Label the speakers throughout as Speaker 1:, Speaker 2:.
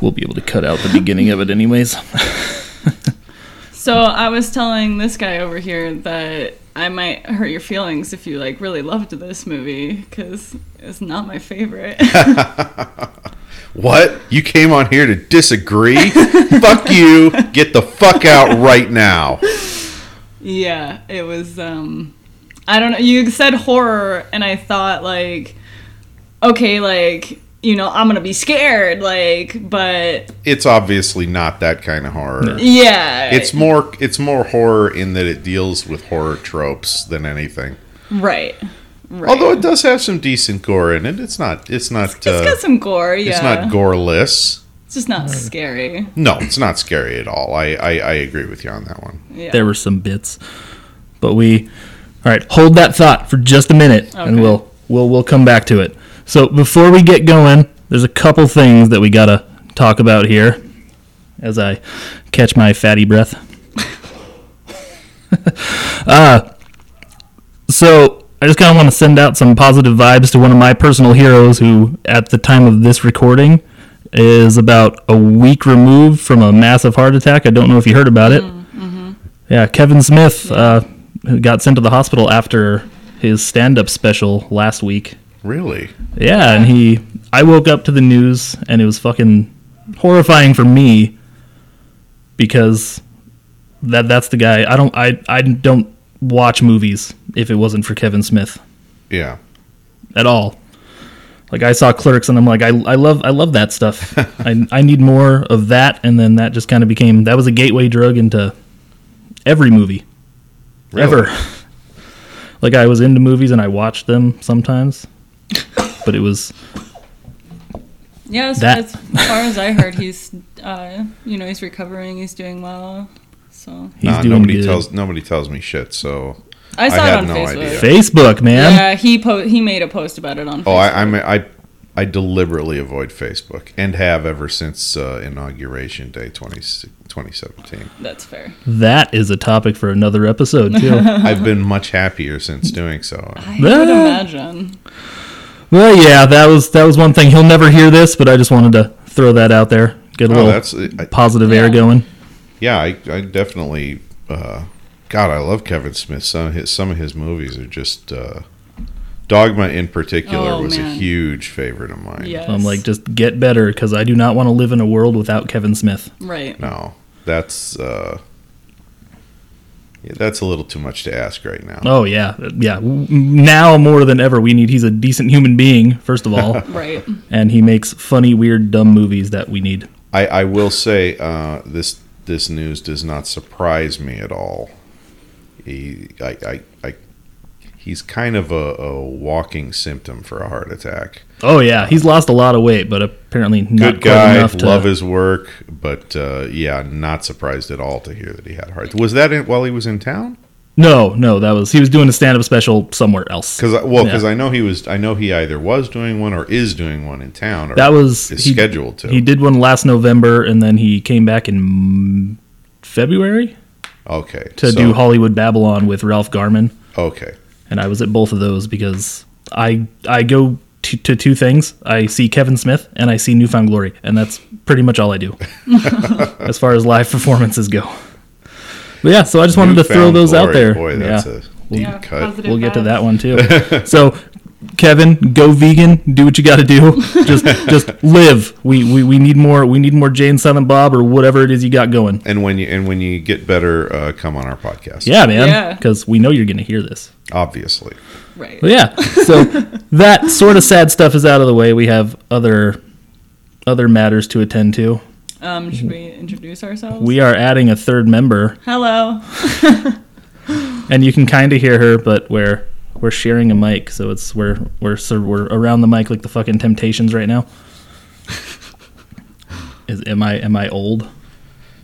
Speaker 1: We'll be able to cut out the beginning of it, anyways.
Speaker 2: So I was telling this guy over here that I might hurt your feelings if you like really loved this movie because it's not my favorite.
Speaker 3: What? You came on here to disagree? fuck you. Get the fuck out right now.
Speaker 2: yeah, it was. um I don't know. You said horror, and I thought like, okay, like you know, I'm gonna be scared, like, but
Speaker 3: It's obviously not that kind of horror.
Speaker 2: yeah,
Speaker 3: It's more it's more horror in that it deals with horror tropes than anything.
Speaker 2: right. Right.
Speaker 3: Although it does have some decent gore in it. It's not it's not
Speaker 2: it's
Speaker 3: uh,
Speaker 2: got some gore, yeah.
Speaker 3: it's not goreless.
Speaker 2: It's just not scary.
Speaker 3: No, it's not scary at all. I, I, I agree with you on that one.
Speaker 2: Yeah.
Speaker 1: There were some bits, but we. All right, hold that thought for just a minute, and we'll we'll we'll come back to it. So before we get going, there's a couple things that we gotta talk about here, as I catch my fatty breath. uh, so I just kind of want to send out some positive vibes to one of my personal heroes, who at the time of this recording is about a week removed from a massive heart attack. I don't know if you heard about it. Yeah, Kevin Smith uh, got sent to the hospital after his stand-up special last week.
Speaker 3: Really?
Speaker 1: Yeah, and he, I woke up to the news and it was fucking horrifying for me because that that's the guy. I don't I I don't watch movies if it wasn't for Kevin Smith
Speaker 3: Yeah.
Speaker 1: at all. Like I saw Clerks and I'm like I, I love I love that stuff. I I need more of that and then that just kind of became that was a gateway drug into every movie
Speaker 3: Really?
Speaker 1: ever. like I was into movies and I watched them sometimes, but it was
Speaker 2: Yeah, as,
Speaker 1: That-
Speaker 2: as far as I heard, he's, uh, you know, he's recovering. He's doing well. So
Speaker 1: he's
Speaker 3: Nah,
Speaker 1: doing
Speaker 3: nobody
Speaker 1: good.
Speaker 3: tells nobody tells me shit. So
Speaker 2: I saw
Speaker 3: I
Speaker 2: it
Speaker 3: had
Speaker 2: on
Speaker 3: no
Speaker 2: Facebook.
Speaker 3: idea.
Speaker 1: Facebook, man.
Speaker 2: Yeah, he po- he made a post about it on.
Speaker 3: oh,
Speaker 2: Facebook.
Speaker 3: I I'm, I I deliberately avoid Facebook and have ever since uh, inauguration day 20, 2017.
Speaker 2: That's fair.
Speaker 1: That is a topic for another episode too.
Speaker 3: I've been much happier since doing so.
Speaker 2: I would
Speaker 1: Ah.
Speaker 2: imagine.
Speaker 1: Well, yeah, that was that was one thing. He'll never hear this, but I just wanted to throw that out there. Get a
Speaker 3: Oh,
Speaker 1: little
Speaker 3: that's I,
Speaker 1: positive air going.
Speaker 3: yeah. I, I definitely. Uh, God, I love Kevin Smith. Some of his some of his movies are just. Uh, Dogma in particular
Speaker 2: Oh,
Speaker 3: was a huge favorite of mine.
Speaker 2: Yes.
Speaker 1: I'm like, just get better because I do not want to live in a world without Kevin Smith.
Speaker 2: right.
Speaker 3: No, that's uh, yeah, that's a little too much to ask right now.
Speaker 1: Oh yeah, yeah. Now more than ever, we need. He's a decent human being, first of all,
Speaker 2: Right.
Speaker 1: and he makes funny, weird, dumb movies that we need.
Speaker 3: I, I will say uh, this this news does not surprise me at all. He I, I, I he's kind of a, a walking symptom for a heart attack.
Speaker 1: Oh yeah, he's lost a lot of weight, but apparently not
Speaker 3: Good guy,
Speaker 1: enough to.
Speaker 3: love his work, but uh, yeah, not surprised at all to hear that he had heart. Was that in, while he was in town?
Speaker 1: No, no, that was he was doing a stand-up special somewhere else.
Speaker 3: Because well, because
Speaker 1: Yeah.
Speaker 3: I know he was. I know he either was doing one or is doing one in town. Or
Speaker 1: That was
Speaker 3: is
Speaker 1: he-
Speaker 3: scheduled to.
Speaker 1: He did one last November, and then he came back in February
Speaker 3: okay
Speaker 1: to
Speaker 3: so-
Speaker 1: do Hollywood Babylon with Ralph Garman,
Speaker 3: Okay,
Speaker 1: and I was at both of those because I I go to, to two things: I see Kevin Smith and I see New Found Glory, and that's pretty much all I do as far as live performances go. But yeah, so I just wanted to throw
Speaker 3: Newfound
Speaker 1: those out there.
Speaker 3: Boy, that's
Speaker 1: yeah.
Speaker 3: a
Speaker 1: We'll-
Speaker 2: Yeah,
Speaker 3: cut.
Speaker 1: we'll get to that one too. so, Kevin, go vegan. Do what you got to do. Just, just live. We, we, we need more. We need more Jay and Silent Bob or whatever it is you got going.
Speaker 3: And when you and when you get better, uh, come on our podcast.
Speaker 1: Yeah, man.
Speaker 2: Yeah.
Speaker 1: Because we know you're gonna hear this.
Speaker 3: obviously.
Speaker 2: Right.
Speaker 1: But yeah. So that sort of sad stuff is out of the way. We have other other matters to attend to.
Speaker 2: Um, should we introduce ourselves?
Speaker 1: We are adding a third member,
Speaker 2: Hello.
Speaker 1: and you can kind of hear her, but we're we're sharing a mic, so it's we're we're so we're around the mic like the fucking Temptations right now. Is am I am I old?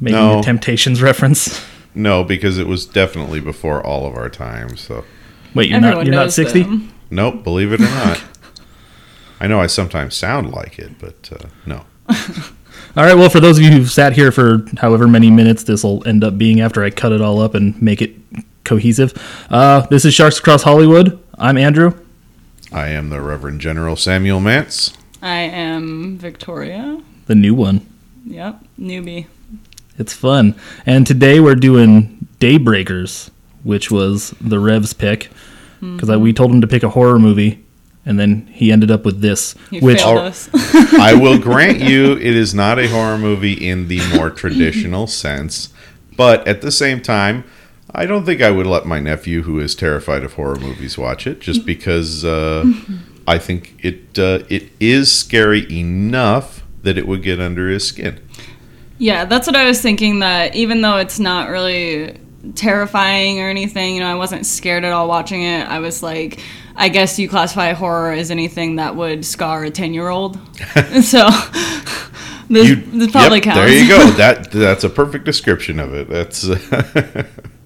Speaker 1: Making
Speaker 3: No.
Speaker 1: a Temptations reference.
Speaker 3: No, because it was definitely before all of our time. So
Speaker 1: Wait, you're
Speaker 2: Everyone
Speaker 1: not you're not sixty?
Speaker 3: nope, believe it or not. I know I sometimes sound like it, but uh, no.
Speaker 1: All right. Well, for those of you who've sat here for however many minutes this will end up being after I cut it all up and make it cohesive, uh, this is Sharks Across Hollywood. I'm Andrew.
Speaker 3: I am the Reverend General Samuel Mance.
Speaker 2: I am Victoria.
Speaker 1: the new one.
Speaker 2: Yep, newbie.
Speaker 1: It's fun. And today we're doing Daybreakers, which was the Rev's pick because we told him to pick a horror movie, and then he ended up with this,
Speaker 2: He
Speaker 1: which
Speaker 2: failed us.
Speaker 3: I will grant you it is not a horror movie in the more traditional sense, but at the same time, I don't think I would let my nephew, who is terrified of horror movies, watch it just because uh, I think it uh, it is scary enough that it would get under his skin.
Speaker 2: Yeah, that's what I was thinking. That even though it's not really terrifying or anything, you know, I wasn't scared at all watching it. I was like, I guess you classify horror as anything that would scar a ten-year-old. so this,
Speaker 3: You-
Speaker 2: this probably
Speaker 3: yep,
Speaker 2: counts.
Speaker 3: There you go. That that's a perfect description of it. That's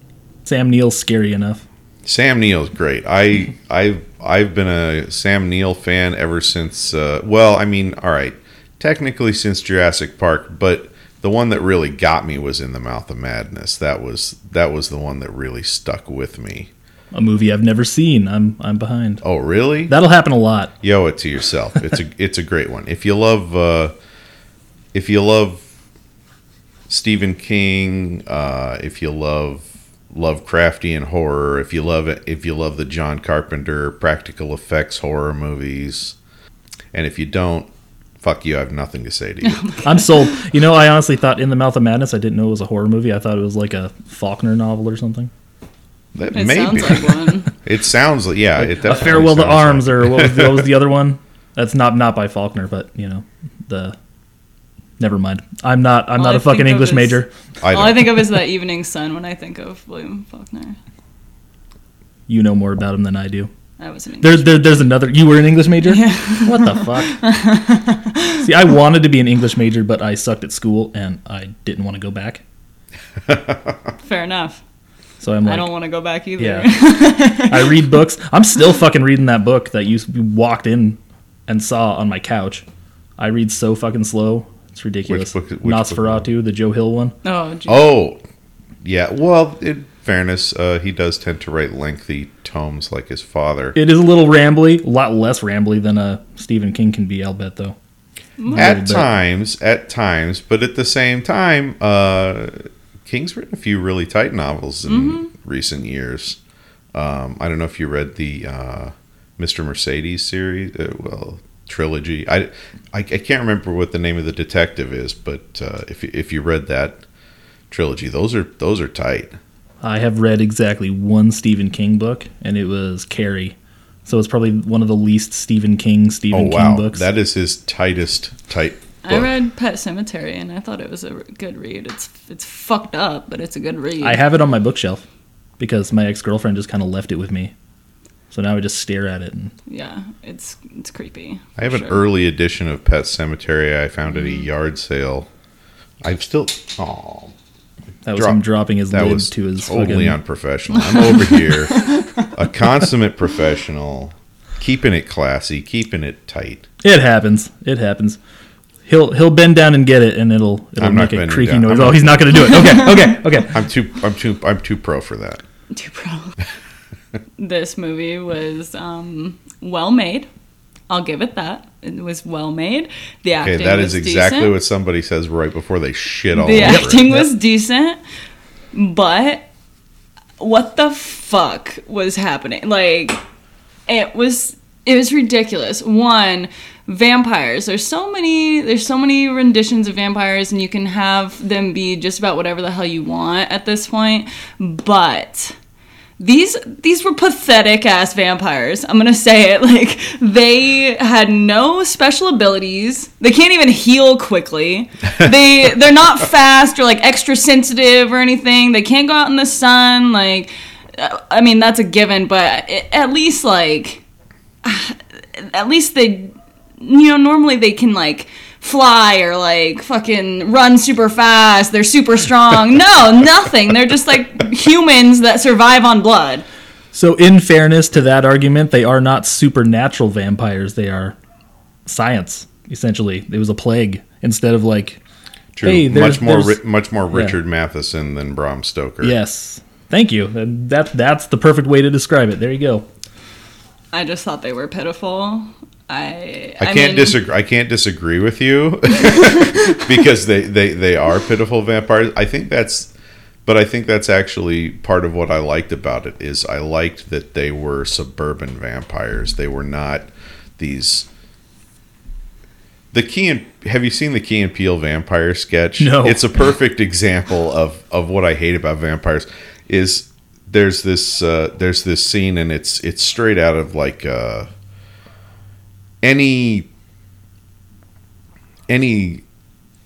Speaker 1: Sam Neill's scary enough.
Speaker 3: Sam Neill's great. I I've I've been a Sam Neill fan ever since. Uh, well, I mean, all right, technically since Jurassic Park, but the one that really got me was in the Mouth of Madness. That was that was the one that really stuck with me.
Speaker 1: A movie I've never seen. I'm I'm behind.
Speaker 3: Oh, really?
Speaker 1: That'll happen a lot.
Speaker 3: You owe it to yourself. It's a it's a great one. If you love uh, if you love Stephen King, uh, if you love Lovecraftian horror, if you love it, if you love the John Carpenter practical effects horror movies, and if you don't, fuck you. I have nothing to say to you.
Speaker 1: I'm sold. You know, I honestly thought In the Mouth of Madness. I didn't know it was a horror movie. I thought it was like a Faulkner novel or something.
Speaker 3: That
Speaker 2: It
Speaker 3: maybe
Speaker 2: sounds like one.
Speaker 3: it sounds like yeah. It
Speaker 1: a Farewell to Arms,
Speaker 3: like-
Speaker 1: or what was, the, what was the other one? That's not not by Faulkner, but you know the. Never mind. I'm not. I'm
Speaker 2: All
Speaker 1: not
Speaker 2: I
Speaker 1: a fucking English
Speaker 2: is-
Speaker 1: major.
Speaker 3: I
Speaker 2: All I think of is the Evening Sun when I think of William Faulkner.
Speaker 1: You know more about him than I do.
Speaker 2: I was an English.
Speaker 1: There's there, there's another. You were an English major.
Speaker 2: Yeah.
Speaker 1: What the fuck? See, I wanted to be an English major, but I sucked at school and I didn't want to go back.
Speaker 2: Fair enough.
Speaker 1: So I'm like,
Speaker 2: I don't want to go back either.
Speaker 1: Yeah. I read books. I'm still fucking reading that book that you you walked in and saw on my couch. I read so fucking slow. It's ridiculous.
Speaker 3: Which book- which book?
Speaker 1: Nosferatu, the Joe Hill one.
Speaker 2: oh, gee.
Speaker 3: Oh, yeah. Well, in fairness, uh, he does tend to write lengthy tomes like his father.
Speaker 1: It is a little rambly, a lot less rambly than a Stephen King can be. I'll bet though. A little
Speaker 3: At times, at times, but at the same time, uh, King's written a few really tight novels in
Speaker 2: Mm-hmm.
Speaker 3: recent years. Um, I don't know if you read the uh, Mr. Mercedes series, uh, well, trilogy. I, I, I can't remember what the name of the detective is, but uh, if you- if you read that trilogy, those are those are tight.
Speaker 1: I have read exactly one Stephen King book, and it was Carrie. So it's probably one of the least Stephen King Stephen
Speaker 3: oh
Speaker 1: King books.
Speaker 3: that is his tightest tight. Book.
Speaker 2: I read Pet Sematary and I thought it was a good read. It's it's fucked up, but it's a good read.
Speaker 1: I have it on my bookshelf because my ex girlfriend just kind of left it with me. So now I just stare at it and
Speaker 2: yeah, it's it's creepy.
Speaker 3: I have
Speaker 2: for
Speaker 3: an
Speaker 2: sure.
Speaker 3: early edition of Pet Sematary I found at a
Speaker 2: Mm.
Speaker 3: yard sale. I've still oh
Speaker 1: that was
Speaker 3: Drop-
Speaker 1: him dropping his
Speaker 3: that
Speaker 1: lid
Speaker 3: was
Speaker 1: to his
Speaker 3: totally
Speaker 1: fucking.
Speaker 3: unprofessional. I'm over here, a consummate professional, keeping it classy, keeping it tight.
Speaker 1: It happens. It happens. He'll he'll bend down and get it, and it'll it'll
Speaker 3: I'm
Speaker 1: make a
Speaker 3: bending
Speaker 1: creaky
Speaker 3: down.
Speaker 1: noise.
Speaker 3: I'm
Speaker 1: oh,
Speaker 3: not-
Speaker 1: he's not going to do it. Okay, okay, okay.
Speaker 3: I'm too I'm too I'm too pro for that.
Speaker 2: Too pro. this movie was um, well made. I'll give it that. It was well made. The acting
Speaker 3: Okay, that is exactly
Speaker 2: decent.
Speaker 3: what somebody says right before they shit all
Speaker 2: the
Speaker 3: over
Speaker 2: acting
Speaker 3: it.
Speaker 2: was decent, but what the fuck was happening? Like, it was it was ridiculous. One, vampires. There's so many. There's so many renditions of vampires, and you can have them be just about whatever the hell you want at this point. But these these were pathetic ass vampires. I'm gonna say it. Like they had no special abilities. They can't even heal quickly. They they're not fast or like extra sensitive or anything. They can't go out in the sun. Like uh, I mean that's a given, but at least like at least they you know normally they can like fly or like fucking run super fast they're super strong no nothing they're just like humans that survive on blood
Speaker 1: So, in fairness to that argument, they are not supernatural vampires. They are science. Essentially, it was a plague instead of like
Speaker 3: True.
Speaker 1: Hey, there's-
Speaker 3: much more
Speaker 1: there's-
Speaker 3: ri- much more Richard Matheson than Bram Stoker.
Speaker 1: yes. Thank you. That that's the perfect way to describe it. There you go.
Speaker 2: i just thought they were pitiful I
Speaker 3: I, can't
Speaker 2: mean,
Speaker 3: disagree. I can't disagree with you because they, they they are pitiful vampires. I think that's, but I think that's actually part of what I liked about it is I liked that they were suburban vampires. They were not these. The Key and have you seen the Key and Peele vampire sketch?
Speaker 1: No.
Speaker 3: It's a perfect example of of what I hate about vampires. Is there's this uh, there's this scene and it's it's straight out of like. Uh, any any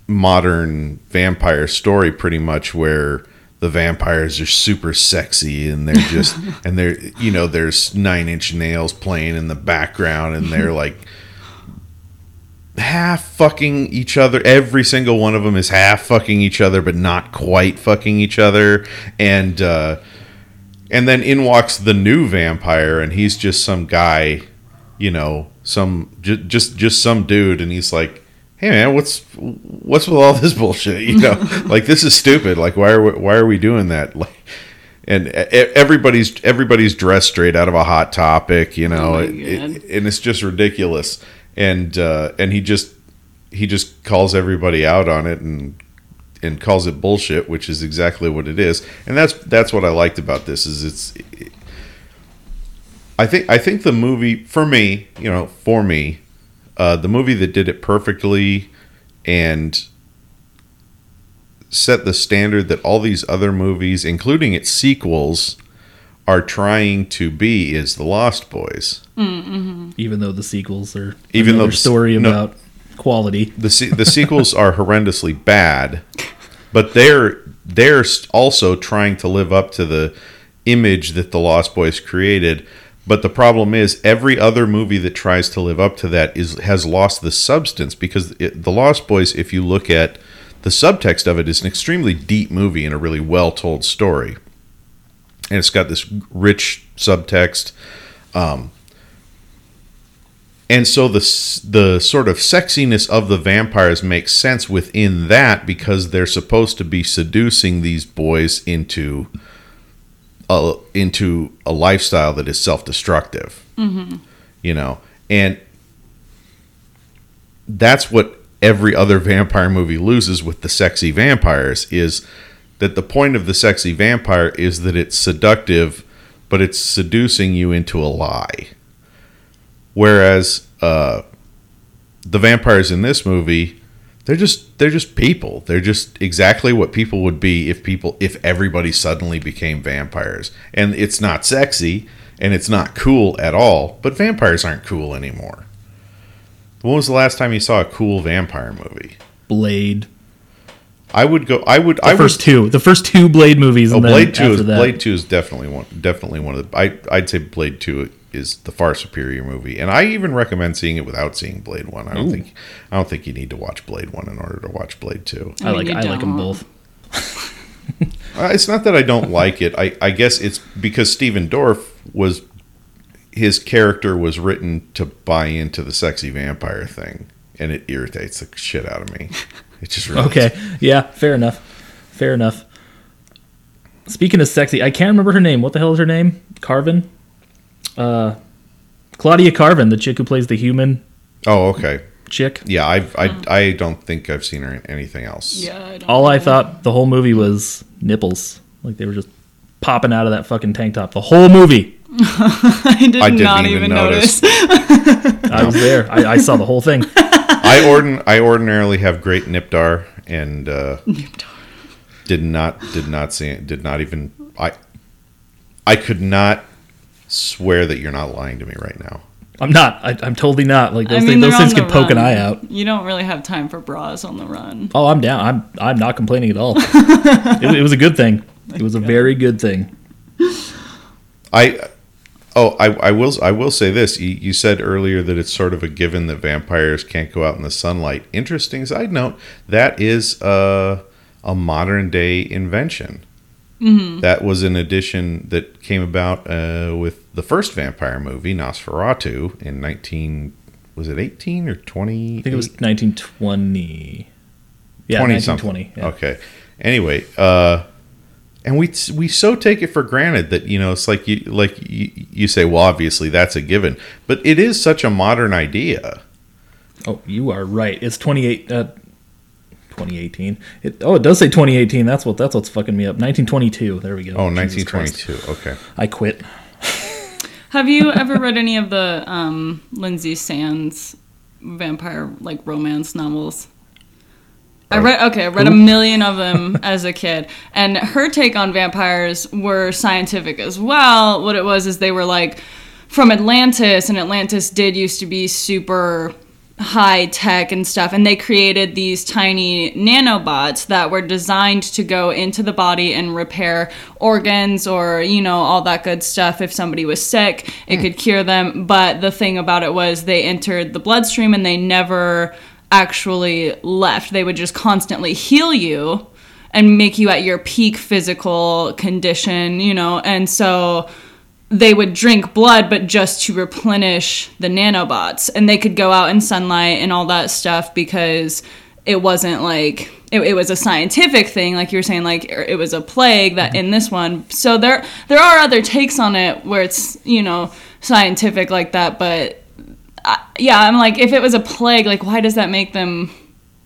Speaker 3: modern vampire story pretty much where the vampires are super sexy and they're just and they're you know there's nine inch nails playing in the background and they're like half fucking each other. Every single one of them is half fucking each other but not quite fucking each other. And uh and then in walks the new vampire and he's just some guy you know some j- just just some dude and he's like hey man what's what's with all this bullshit? You know? Like this is stupid. Like why are we, why are we doing that? Like and everybody's everybody's dressed straight out of a hot topic you know?
Speaker 2: My
Speaker 3: it- it- and it's just ridiculous. And uh and he just he just calls everybody out on it and and calls it bullshit which is exactly what it is. And that's that's what i liked about this is it's I think I think the movie for me, you know, for me, uh, the movie that did it perfectly and set the standard that all these other movies, including its sequels, are trying to be is The Lost Boys.
Speaker 1: Even though the sequels are
Speaker 3: Even though the-
Speaker 1: story
Speaker 3: no.
Speaker 1: about quality.
Speaker 3: The se- the sequels are horrendously bad, but they're they're also trying to live up to the image that the Lost Boys created. But the problem is, every other movie that tries to live up to that is has lost the substance because it, the Lost Boys, if you look at the subtext of it, is an extremely deep movie and a really well told story, and it's got this rich subtext. Um, and so the the sort of sexiness of the vampires makes sense within that because they're supposed to be seducing these boys into a, into a lifestyle that is self-destructive. You know, and that's what every other vampire movie loses with the sexy vampires is that the point of the sexy vampire is that it's seductive, but it's seducing you into a lie. Whereas uh, the vampires in this movie, they're just they're just people. They're just exactly what people would be if people if everybody suddenly became vampires. And it's not sexy and it's not cool at all. But vampires aren't cool anymore. When was the last time you saw a cool vampire movie?
Speaker 1: Blade.
Speaker 3: I would go. I would.
Speaker 1: The
Speaker 3: I
Speaker 1: first
Speaker 3: would,
Speaker 1: two. The first two Blade movies.
Speaker 3: Oh,
Speaker 1: and then
Speaker 3: Blade Two is
Speaker 1: that-
Speaker 3: Blade Two is definitely one. Definitely one of the. I I'd say Blade Two is the far superior movie, and I even recommend seeing it without seeing Blade One. I don't
Speaker 1: Ooh.
Speaker 3: think I don't think you need to watch Blade One in order to watch Blade Two.
Speaker 1: I,
Speaker 2: I mean,
Speaker 1: like I like them
Speaker 2: don't.
Speaker 1: both.
Speaker 3: Uh, it's not that I don't like it. I I guess it's because Stephen Dorff was his character was written to buy into the sexy vampire thing, and it irritates the shit out of me. It just really
Speaker 1: Okay. Yeah. Fair enough. Fair enough. Speaking of sexy, I can't remember her name. What the hell is her name? Karvan. Uh, Claudia Karvan, the chick who plays the human
Speaker 3: Oh, okay.
Speaker 1: chick.
Speaker 3: Yeah, I've, I I don't think I've seen her in anything else.
Speaker 2: Yeah. I don't
Speaker 1: All I
Speaker 2: know.
Speaker 1: thought the whole movie was nipples. Like they were just popping out of that fucking tank top. The whole movie.
Speaker 2: I did
Speaker 3: I didn't
Speaker 2: not
Speaker 3: even
Speaker 2: even
Speaker 3: notice.
Speaker 2: notice.
Speaker 1: I was there. I, I saw the whole thing.
Speaker 3: I ordin I ordinarily have great Nipdar and uh, did not did not see it. Did not even I I could not swear that you're not lying to me right now.
Speaker 1: I'm not. I, I'm totally not. Like those,
Speaker 2: I
Speaker 1: things, those things can
Speaker 2: the
Speaker 1: poke an eye out.
Speaker 2: You don't really have time for bras on the run.
Speaker 1: Oh, I'm down. I'm I'm not complaining at all. it, it was a good thing. It was a very good thing.
Speaker 3: I oh I, I will I will say this. You, you said earlier that it's sort of a given that vampires can't go out in the sunlight. Interesting side note. That is uh, a a modern day invention. That was an addition that came about uh, with the first vampire movie Nosferatu in nineteen was it eighteen or twenty?
Speaker 1: I think it was 1920. Yeah,
Speaker 3: 20
Speaker 1: 1920.
Speaker 3: something.
Speaker 1: Yeah.
Speaker 3: Okay. Anyway, uh, and we we so take it for granted that you know it's like you like you, you say well obviously that's a given but it is such a modern idea
Speaker 1: Oh, you are right. It's 28 uh 2018. It, oh, it does say 2018. That's what that's what's fucking me up. 1922. There we go.
Speaker 3: oh
Speaker 1: Jesus Christ.
Speaker 3: 1922 okay
Speaker 1: I quit.
Speaker 2: Have you ever read any of the um, Lynsay Sands vampire like romance novels? I read okay, I read a million of them as a kid. And her take on vampires were scientific as well. What it was is they were like from Atlantis and Atlantis did used to be super high tech and stuff and they created these tiny nanobots that were designed to go into the body and repair organs or you know all that good stuff. If somebody was sick it hmm. could cure them. But the thing about it was they entered the bloodstream and they never actually left. They would just constantly heal you and make you at your peak physical condition you know? And so they would drink blood, but just to replenish the nanobots. And they could go out in sunlight and all that stuff because it wasn't like it, it was a scientific thing, like you were saying, like er, it was a plague that in this one. So there there are other takes on it where it's you know scientific like that, but I, yeah, I'm like if it was a plague, like why does that make them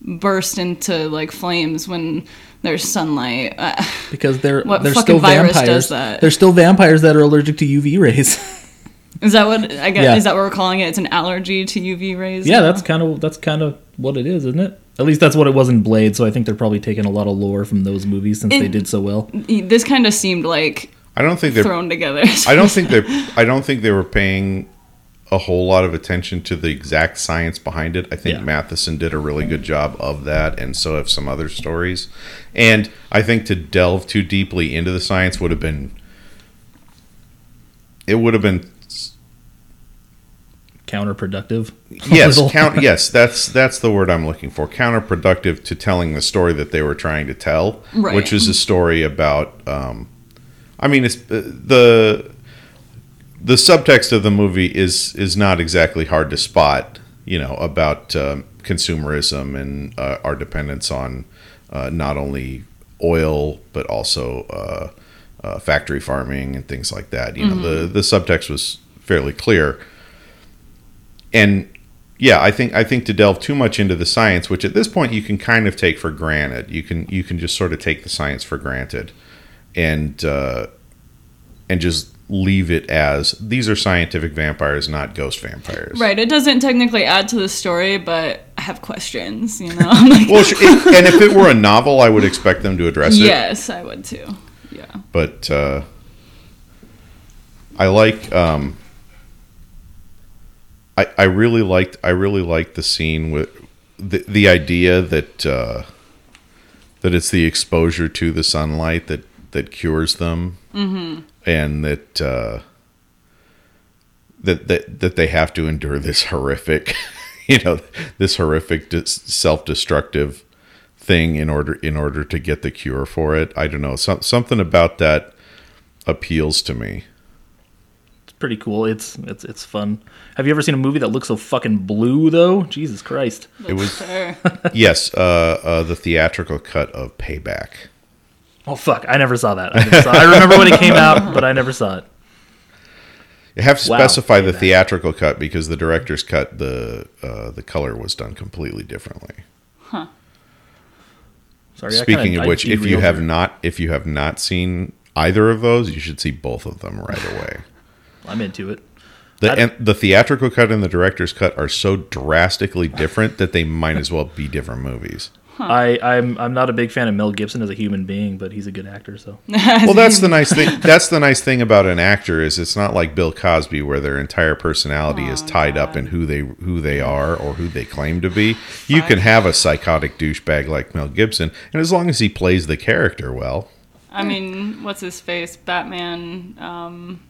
Speaker 2: burst into like flames when there's sunlight? Uh,
Speaker 1: Because they're
Speaker 2: What
Speaker 1: they're
Speaker 2: fucking
Speaker 1: still
Speaker 2: virus
Speaker 1: vampires.
Speaker 2: does that?
Speaker 1: They're still vampires that are allergic to UV rays.
Speaker 2: is that what I guess?
Speaker 1: Yeah.
Speaker 2: Is that what we're calling it? It's an allergy to UV rays.
Speaker 1: yeah,
Speaker 2: now?
Speaker 1: that's kind of that's kind of what it is, isn't it? At least that's what it was in Blade. So I think they're probably taking a lot of lore from those movies since they did so well.
Speaker 2: this kind of seemed like
Speaker 3: I don't think they're
Speaker 2: thrown together.
Speaker 3: I don't think they I don't think they were paying a whole lot of attention to the exact science behind it. I think
Speaker 1: Yeah.
Speaker 3: Matheson did a really good job of that, and so have some other stories. And I think to delve too deeply into the science would have been it would have been
Speaker 1: Counterproductive.
Speaker 3: yes count yes that's that's the word i'm looking for counterproductive to telling the story that they were trying to tell
Speaker 2: Right.
Speaker 3: which is a story about um i mean it's uh, the the subtext of the movie is is not exactly hard to spot you know about um, consumerism and uh, our dependence on uh, not only oil but also uh, uh, factory farming and things like that. You know the the subtext was fairly clear. And yeah, I think I think to delve too much into the science, which at this point you can kind of take for granted, you can you can just sort of take the science for granted, and uh, and just leave it as these are scientific vampires, not ghost vampires.
Speaker 2: right. It doesn't technically add to the story, but I have questions. You know, like,
Speaker 3: Well, it, and if it were a novel, I would expect them to address it.
Speaker 2: yes, I would too. Yeah.
Speaker 3: but uh, I like um, I I really liked I really liked the scene with the the idea that uh, that it's the exposure to the sunlight that that cures them, mm-hmm. And that. Uh, that, that that they have to endure this horrific, you know, this horrific self-destructive thing in order in order to get the cure for it. I don't know. Some, something about that appeals to me.
Speaker 1: It's pretty cool. It's it's it's fun. Have you ever seen a movie that looks so fucking blue though? Jesus Christ.
Speaker 3: It was yes, uh, uh, the theatrical cut of Payback.
Speaker 1: Oh fuck! I never saw that. I, never saw, I remember when it came out, but I never saw it.
Speaker 3: You have to
Speaker 1: Wow,
Speaker 3: specify the
Speaker 1: Payback.
Speaker 3: theatrical cut because the director's cut the uh, the color was done completely differently.
Speaker 1: Sorry. I
Speaker 3: Speaking
Speaker 1: kinda-
Speaker 3: of which, if you have
Speaker 1: here.
Speaker 3: not if you have not seen either of those, you should see both of them right away.
Speaker 1: I'm into it.
Speaker 3: The and the theatrical cut and the director's cut are so drastically different that they might as well be different movies.
Speaker 1: I I'm I'm not a big fan of Mel Gibson as a human being, but he's a good actor. So
Speaker 3: Well, that's the nice thing. That's the nice thing about an actor is it's not like Bill Cosby where their entire personality is tied up in who they who they are or who they claim to be. You can have a psychotic douchebag like Mel Gibson, and as long as he plays the character well,
Speaker 2: I mean, what's his face? Batman. Um,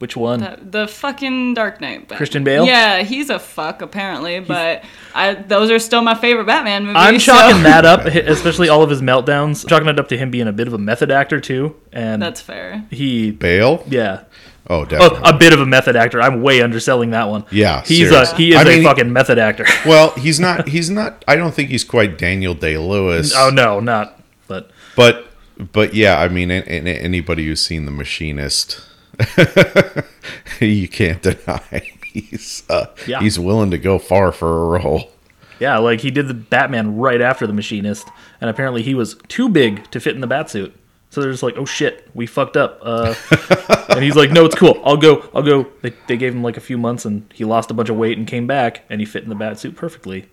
Speaker 1: which one?
Speaker 2: the, the fucking Dark Knight. Batman.
Speaker 1: Christian Bale?
Speaker 2: Yeah, he's a fuck apparently, but I those are still my favorite Batman movies.
Speaker 1: I'm
Speaker 2: so-
Speaker 1: chalking that up, especially all of his meltdowns. Chalking it up to him being a bit of a method actor too, and
Speaker 2: That's fair.
Speaker 1: he,
Speaker 3: Bale.
Speaker 1: yeah,
Speaker 3: Oh,
Speaker 1: oh,
Speaker 3: definitely.
Speaker 1: a bit of a method actor. I'm way underselling that one.
Speaker 3: Yeah,
Speaker 1: he's
Speaker 3: serious.
Speaker 1: a he is
Speaker 3: I
Speaker 1: a
Speaker 3: mean-
Speaker 1: fucking method actor.
Speaker 3: well, he's not. He's not. I don't think he's quite Daniel Day Lewis.
Speaker 1: oh no, not. But
Speaker 3: but but yeah, I mean, a- a- anybody who's seen The Machinist, you can't deny he's uh,
Speaker 1: Yeah.
Speaker 3: he's willing to go far for a role.
Speaker 1: Yeah, like he did the Batman right after the Machinist, and apparently he was too big to fit in the Batsuit. So they're just like, "Oh shit, we fucked up." Uh, and he's like, "No, it's cool. I'll go. I'll go." They, they gave him like a few months, and he lost a bunch of weight and came back, and he fit in the Batsuit perfectly.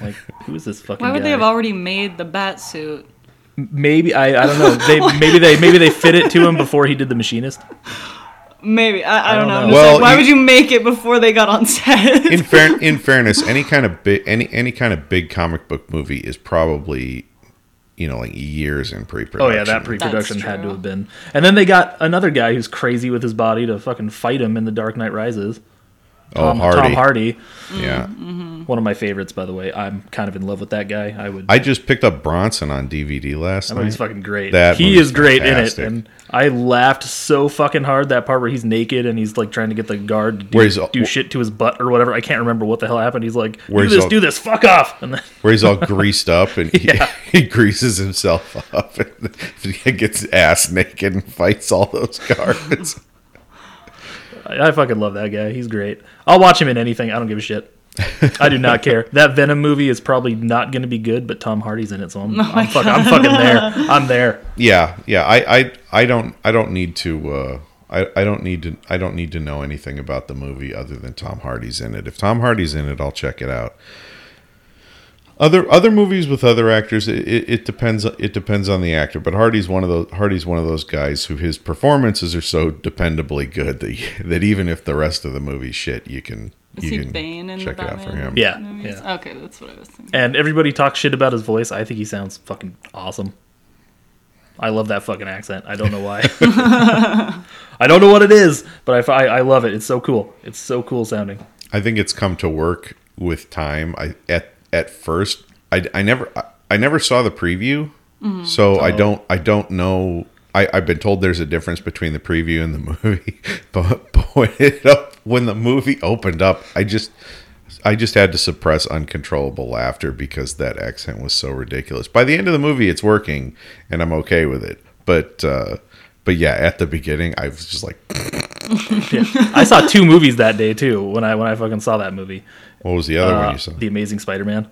Speaker 1: Like, who is this fucking?
Speaker 2: Why would
Speaker 1: guy?
Speaker 2: they have already made the bat suit?
Speaker 1: Maybe I, I don't know. They maybe they maybe they fit it to him before he did the Machinist.
Speaker 2: Maybe I, I, don't
Speaker 1: don't
Speaker 2: know.
Speaker 1: know.
Speaker 3: Well,
Speaker 2: like, why
Speaker 3: you-
Speaker 2: would you make it before they got on set?
Speaker 3: In fair, in fairness, any kind of big any any kind of big comic book movie is probably you know like years in pre-production.
Speaker 1: Oh yeah, that pre-production had to have been. And then they got another guy who's crazy with his body to fucking fight him in the Dark Knight Rises.
Speaker 3: Oh
Speaker 1: Tom
Speaker 3: Hardy.
Speaker 1: Tom Hardy.
Speaker 3: Yeah, mm-hmm.
Speaker 1: One of my favorites, by the way. I'm kind of in love with that guy. I would.
Speaker 3: I just picked up Bronson on DVD last
Speaker 1: that
Speaker 3: night.
Speaker 1: movie's fucking great.
Speaker 3: That
Speaker 1: he is great
Speaker 3: fantastic.
Speaker 1: in it, and I laughed so fucking hard that part where he's naked and he's like trying to get the guard to do,
Speaker 3: Where he's-
Speaker 1: do shit to his butt or whatever. I can't remember what the hell happened. He's like, "Do
Speaker 3: he's
Speaker 1: this,
Speaker 3: all-
Speaker 1: do this, fuck off!" And then
Speaker 3: where he's all greased up and he,
Speaker 1: Yeah.
Speaker 3: he greases himself up and gets ass naked and fights all those guards.
Speaker 1: I, I fucking love that guy. He's great. I'll watch him in anything. I don't give a shit. I do not care. That Venom movie is probably not going to be good, but Tom Hardy's in it, so I'm, I'm, fuck, I'm fucking there. I'm there.
Speaker 3: yeah, yeah. I, I, I don't I don't need to uh, I, I don't need to I don't need to know anything about the movie other than Tom Hardy's in it. If Tom Hardy's in it, I'll check it out. Other other movies with other actors, it, it, it depends. It depends on the actor. But Hardy's one of those. Hardy's one of those guys who his performances are so dependably good that that even if the rest of the movie shit, you can
Speaker 2: Is
Speaker 3: you
Speaker 2: he
Speaker 3: can
Speaker 2: Bane in
Speaker 3: check
Speaker 2: the
Speaker 3: it out for him.
Speaker 1: Yeah,
Speaker 2: movies?
Speaker 1: yeah.
Speaker 2: Okay, that's what I was thinking.
Speaker 1: And everybody talks shit about his voice. I think he sounds fucking awesome. I love that fucking accent. I don't know why. I don't know what it is, but I, fi- I love it. It's so cool. It's so cool sounding.
Speaker 3: I think it's come to work with time. I at at first I, I never I, I never saw the preview, so I don't I don't know. I, I've been told there's a difference between the preview and the movie, but, but when it up when the movie opened up, I just I just had to suppress uncontrollable laughter because that accent was so ridiculous. By the end of the movie, it's working, and I'm okay with it. But uh, but yeah, at the beginning, I was just like,
Speaker 1: Yeah. I saw two movies that day too. When I when I fucking saw that movie,
Speaker 3: what was the other
Speaker 1: uh,
Speaker 3: one you saw?
Speaker 1: The Amazing Spider-Man.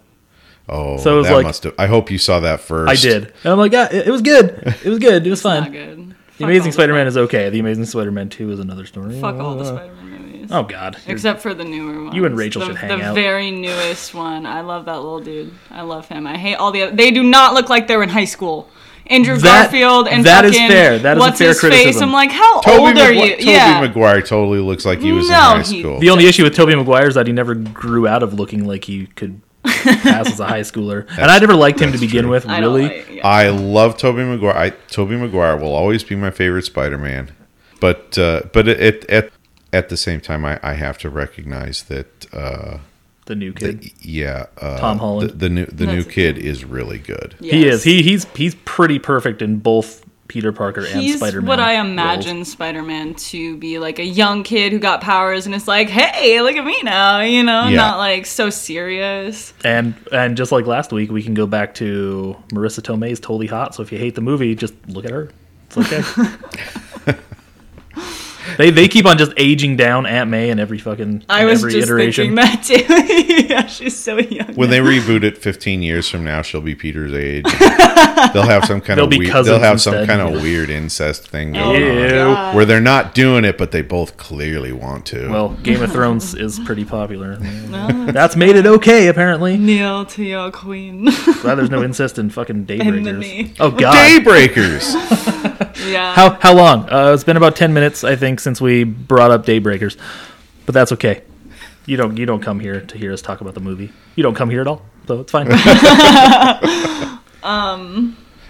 Speaker 3: Oh,
Speaker 1: So it was
Speaker 3: that
Speaker 1: like-
Speaker 3: must have. I hope you saw that first.
Speaker 1: I did, and I'm like, yeah, it, it was good. It was good. It was
Speaker 2: Not
Speaker 1: fine.
Speaker 2: good.
Speaker 1: The
Speaker 2: Fuck
Speaker 1: Amazing Spider-Man is okay. The Amazing Spider-Man Two is another story.
Speaker 2: Fuck all the Spider-Man movies.
Speaker 1: Oh God. You're-
Speaker 2: Except for the newer ones.
Speaker 1: You and Rachel
Speaker 2: the,
Speaker 1: should hang
Speaker 2: the
Speaker 1: out.
Speaker 2: very newest one. I love that little dude. I love him. I hate all the other. They do not look like they're in high school. Andrew
Speaker 1: That-
Speaker 2: Garfield and
Speaker 1: that is
Speaker 2: fucking
Speaker 1: fair. That is a
Speaker 2: what's
Speaker 1: fair
Speaker 2: his face? I'm like, how
Speaker 3: Toby
Speaker 2: old are
Speaker 3: Magu-
Speaker 2: you?
Speaker 3: Toby
Speaker 2: yeah.
Speaker 3: Maguire totally looks like he was
Speaker 2: No,
Speaker 3: in high
Speaker 2: he-
Speaker 3: school.
Speaker 1: The only issue with Tobey Maguire is that he never grew out of looking like he could pass as a high schooler, and I never liked him to begin
Speaker 3: true.
Speaker 1: with.
Speaker 2: I
Speaker 1: Really,
Speaker 2: like- yeah.
Speaker 3: I love Tobey Maguire. I, Tobey Maguire will always be my favorite Spider-Man, but uh, but at at at the same time, I, I have to recognize that uh,
Speaker 1: the new kid.
Speaker 3: yeah, uh,
Speaker 1: Tom Holland.
Speaker 3: the, the new the new kid is really good.
Speaker 1: He is. He he's he's pretty perfect in both Peter Parker and
Speaker 2: He's
Speaker 1: Spider-Man.
Speaker 2: what I
Speaker 1: roles.
Speaker 2: imagine Spider-Man to be like a young kid who got powers and it's like, hey, look at me now, you know,
Speaker 3: Yeah.
Speaker 2: not like so serious.
Speaker 1: And and just like last week, we can go back to Marisa Tomei's totally hot. So if you hate the movie, just look at her. It's okay. they they keep on just aging down Aunt May in every fucking
Speaker 2: I was
Speaker 1: every
Speaker 2: just
Speaker 1: iteration.
Speaker 2: thinking that too. yeah, she's so young.
Speaker 3: When they reboot it 15 years from now, she'll be Peter's age. they'll have some kind
Speaker 1: They'll
Speaker 3: of weird, they'll have some kind of weird incest thing
Speaker 2: Oh,
Speaker 3: going on.
Speaker 1: Ew.
Speaker 2: God.
Speaker 3: Where they're not doing it, but they both clearly want to.
Speaker 1: Well, Game of Thrones is pretty popular. That's made it okay, apparently.
Speaker 2: Kneel to your queen.
Speaker 1: Glad there's no incest in fucking Daybreakers.
Speaker 2: knee.
Speaker 1: Oh God.
Speaker 3: Daybreakers.
Speaker 2: Yeah.
Speaker 1: How how long? Uh, it's been about ten minutes, I think, since we brought up Daybreakers, but that's okay. You don't you don't come here to hear us talk about the movie. You don't come here at all, so it's fine.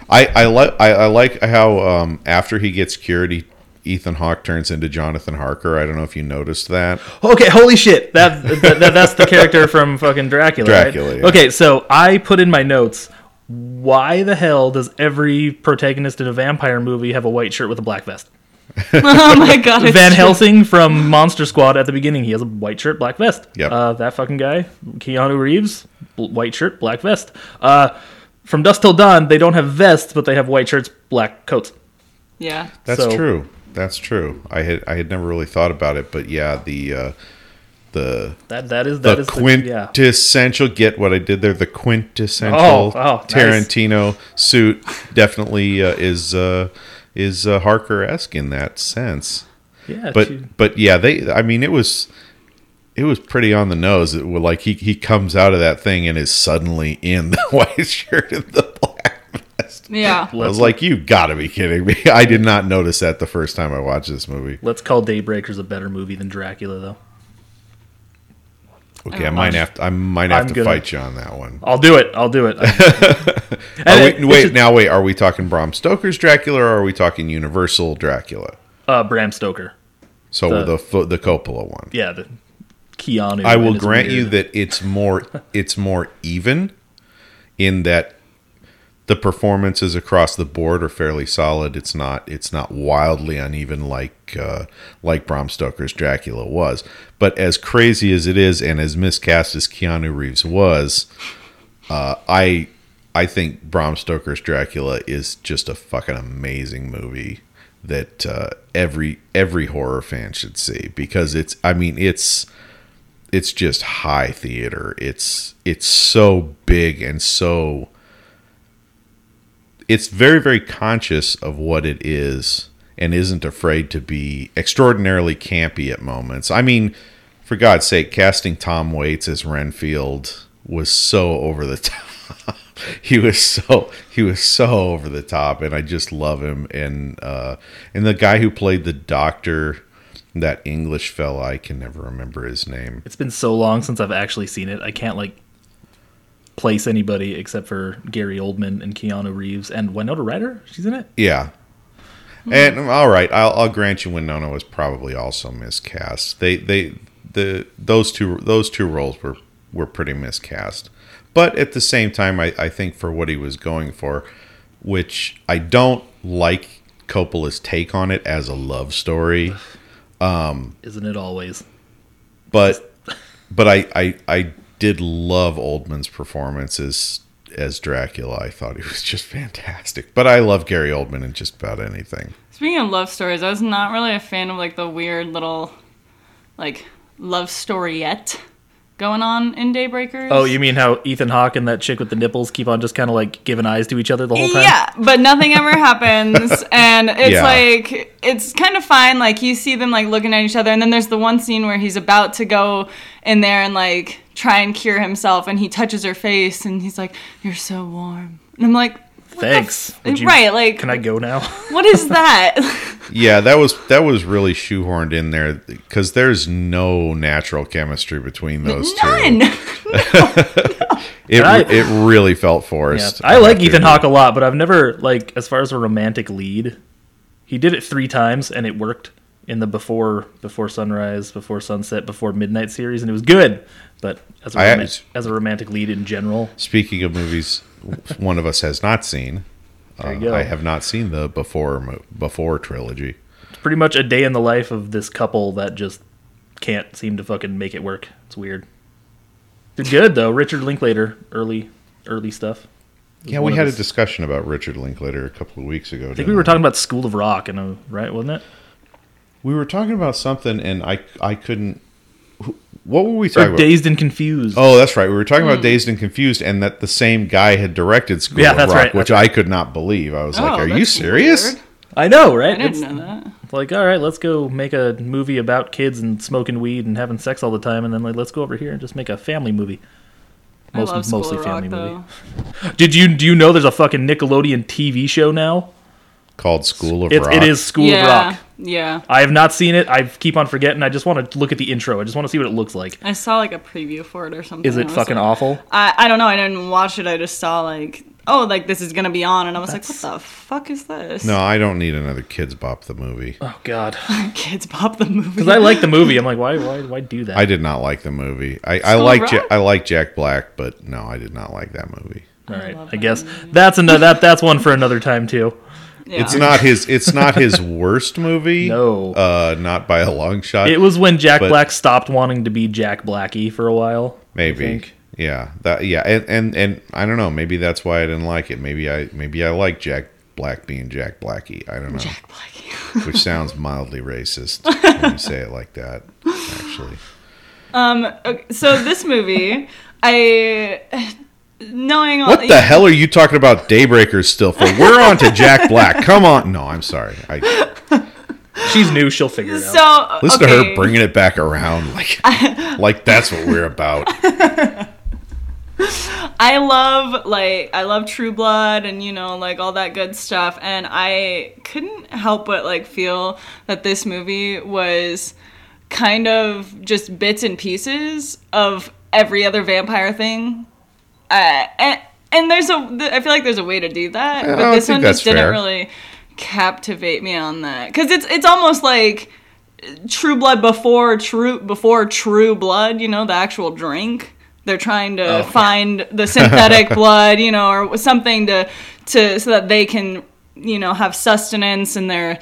Speaker 3: I I like I, I like how um, after he gets cured, he, Ethan Hawke turns into Jonathan Harker. I don't know if you noticed that.
Speaker 1: okay, holy shit! That, that, that- that's the character from fucking Dracula. right?
Speaker 3: Dracula, yeah.
Speaker 1: Okay, so I put in my notes. Why the hell does every protagonist in a vampire movie have a white shirt with a black vest?
Speaker 2: oh my god. it's
Speaker 1: Van
Speaker 2: true.
Speaker 1: Helsing from Monster Squad at the beginning, he has a white shirt, black vest.
Speaker 3: Yep.
Speaker 1: Uh, that fucking guy, Keanu Reeves, bl- white shirt, black vest. Uh, from dusk till dawn, they don't have vests, but they have white shirts, black coats.
Speaker 2: Yeah.
Speaker 3: That's
Speaker 1: So-
Speaker 3: true. That's true. I had I had never really thought about it, but yeah, the uh, the
Speaker 1: That that is that
Speaker 3: the
Speaker 1: is the, yeah.
Speaker 3: quintessential get what I did there. The quintessential
Speaker 1: Oh, oh, nice.
Speaker 3: Tarantino suit definitely uh, is uh, is uh, Harker esque in that sense.
Speaker 1: Yeah,
Speaker 3: But
Speaker 1: she-
Speaker 3: but yeah, they. I mean, it was it was pretty on the nose. It was like he he comes out of that thing and is suddenly in the white shirt and the black vest.
Speaker 2: Yeah.
Speaker 3: I was like, you got to be kidding me! I did not notice that the first time I watched this movie.
Speaker 1: let's call Daybreakers a better movie than Dracula, though.
Speaker 3: Okay, I might have to, I might have
Speaker 1: I'm
Speaker 3: to
Speaker 1: gonna-
Speaker 3: fight you on that one.
Speaker 1: I'll do it. I'll do it. I-
Speaker 3: we- wait,
Speaker 1: it's
Speaker 3: now wait. Are we talking Bram Stoker's Dracula or are we talking Universal Dracula?
Speaker 1: uh, Bram Stoker.
Speaker 3: So
Speaker 1: The-
Speaker 3: the the, Coppola one.
Speaker 1: Yeah, the Keanu.
Speaker 3: I will grant you that it's more it's more even in that the performances across the board are fairly solid. It's not it's not wildly uneven like uh, like Bram Stoker's Dracula was. But as crazy as it is, and as miscast as Keanu Reeves was, uh, I I think Bram Stoker's Dracula is just a fucking amazing movie that uh, every every horror fan should see because it's I mean it's it's just high theater. It's it's so big and so it's very very conscious of what it is and isn't afraid to be extraordinarily campy at moments. I mean, for God's sake, casting Tom Waits as Renfield was so over the top. he was so he was so over the top and I just love him and uh and the guy who played the doctor that English fella, I can never remember his name.
Speaker 1: It's been so long since I've actually seen it. I can't like place anybody except for Gary Oldman and Keanu Reeves and Winona Ryder. She's in it.
Speaker 3: Yeah. And all right, I'll, I'll grant you Winona was probably also miscast. They they the those two those two roles were were pretty miscast. But at the same time, I, I think for what he was going for, which I don't like Coppola's take on it as a love story, Um,
Speaker 1: Isn't it always?
Speaker 3: but but I, I I did love Oldman's performance as as Dracula. I thought he was just fantastic. But I love Gary Oldman in just about anything.
Speaker 2: Speaking of love stories, I was not really a fan of like the weird little like love story yet going on in Daybreakers.
Speaker 1: Oh, you mean how Ethan Hawke and that chick with the nipples keep on just kind of like giving eyes to each other the whole time?
Speaker 2: Yeah, but nothing ever happens, and it's
Speaker 3: Yeah.
Speaker 2: like it's kind of fine. Like you see them like looking at each other, and then there's the one scene where he's about to go in there and like try and cure himself, and he touches her face, and he's like, "You're so warm," and I'm like,
Speaker 1: Thanks.
Speaker 2: f-
Speaker 1: you-
Speaker 2: right? Like,
Speaker 1: Can I go now?
Speaker 2: what is that?
Speaker 3: Yeah, that was that was really shoehorned in there because there's no natural chemistry between those
Speaker 2: None.
Speaker 3: two. It
Speaker 1: I-
Speaker 3: it really felt
Speaker 1: yeah.
Speaker 3: forced.
Speaker 1: I like Ethan. Hawke a lot, but I've never like as far as a romantic lead. He did it three times and it worked in the before before sunrise, before sunset, before midnight series, and it was good. But as a roman- as a romantic lead in general,
Speaker 3: Speaking of movies, one of us has not seen. Uh. I have not seen the before before trilogy.
Speaker 1: it's pretty much a day in the life of this couple that just can't seem to fucking make it work. It's weird. They're good though. Richard Linklater, early early stuff.
Speaker 3: Yeah, we had
Speaker 1: his-
Speaker 3: a discussion about Richard Linklater a couple of weeks ago.
Speaker 1: I think we were talking about School of Rock, and uh, right, wasn't it?
Speaker 3: We were talking about something, and I I couldn't. What were we talking
Speaker 1: Or
Speaker 3: about?
Speaker 1: Dazed and Confused.
Speaker 3: Oh, that's right. We were talking about hmm. Dazed and Confused, and that the same guy had directed School
Speaker 1: Yeah,
Speaker 3: of
Speaker 1: that's
Speaker 3: Rock,
Speaker 1: right,
Speaker 3: which
Speaker 1: that's
Speaker 3: I could not believe. I was oh, like,
Speaker 2: Oh,
Speaker 3: "Are you serious?"
Speaker 2: weird.
Speaker 1: I know, right?
Speaker 2: I didn't
Speaker 1: It's
Speaker 2: know that.
Speaker 1: like, all right, let's go make a movie about kids and smoking weed and having sex all the time, and then like, let's go over here and just make a family movie.
Speaker 2: I love
Speaker 1: mostly
Speaker 2: of Rock,
Speaker 1: family
Speaker 2: though.
Speaker 1: movie. Did you do you know there's a fucking Nickelodeon TV show now?
Speaker 3: Called School of
Speaker 1: It's,
Speaker 3: Rock.
Speaker 1: it is School
Speaker 2: yeah,
Speaker 1: of Rock.
Speaker 2: Yeah.
Speaker 1: I have not seen it. I keep on forgetting. I just want to look at the intro. I just want to see what it looks like.
Speaker 2: I saw like a preview for it or something.
Speaker 1: Is it fucking
Speaker 2: like-
Speaker 1: awful?
Speaker 2: I, I don't know. I didn't watch it. I just saw like, oh, like this is gonna be on, and I was like, what the fuck is this?
Speaker 3: No, I don't need another Kidz Bop the movie.
Speaker 1: Oh God.
Speaker 2: Kidz Bop the movie.
Speaker 1: Because I like the movie. I'm like, why, why, why do that?
Speaker 3: I did not like the movie. I, I like
Speaker 2: Rock?
Speaker 3: ja- I like Jack Black, but no, I did not like that movie.
Speaker 1: All right.
Speaker 2: love
Speaker 1: I
Speaker 2: that
Speaker 1: guess that's another that that's one for another time too.
Speaker 2: Yeah.
Speaker 3: It's not his. It's not his worst movie.
Speaker 1: No.
Speaker 3: uh, not by a long shot.
Speaker 1: It was when Jack
Speaker 3: But-
Speaker 1: Black stopped wanting to be Jack Blackie for a while. I
Speaker 3: Maybe.
Speaker 1: think.
Speaker 3: Yeah, that yeah, and, and and I don't know. Maybe that's why I didn't like it. Maybe I maybe I like Jack Black being Jack Blackie. I don't know,
Speaker 2: Jack Black.
Speaker 3: which sounds mildly racist when you say it like that. Actually,
Speaker 2: Um. okay, So this movie, I knowing all
Speaker 3: what the hell are you talking about? Daybreakers still for? We're on to Jack Black. Come on. No, I'm sorry. I
Speaker 1: She's new. She'll figure it out.
Speaker 2: So
Speaker 3: listen
Speaker 2: okay.
Speaker 3: to her bringing it back around like like that's what we're about.
Speaker 2: I love like I love True Blood and you know like all that good stuff and I couldn't help but like feel that this movie was kind of just bits and pieces of every other vampire thing. Uh, and and there's a I feel like there's a way to do that,
Speaker 3: I
Speaker 2: but this one just didn't
Speaker 3: fair.
Speaker 2: really captivate me on that cuz it's it's almost like True Blood before True before True Blood, you know, the actual drink. They're trying to
Speaker 1: Oh.
Speaker 2: find the synthetic blood, you know, or something to to so that they can, you know, have sustenance and they're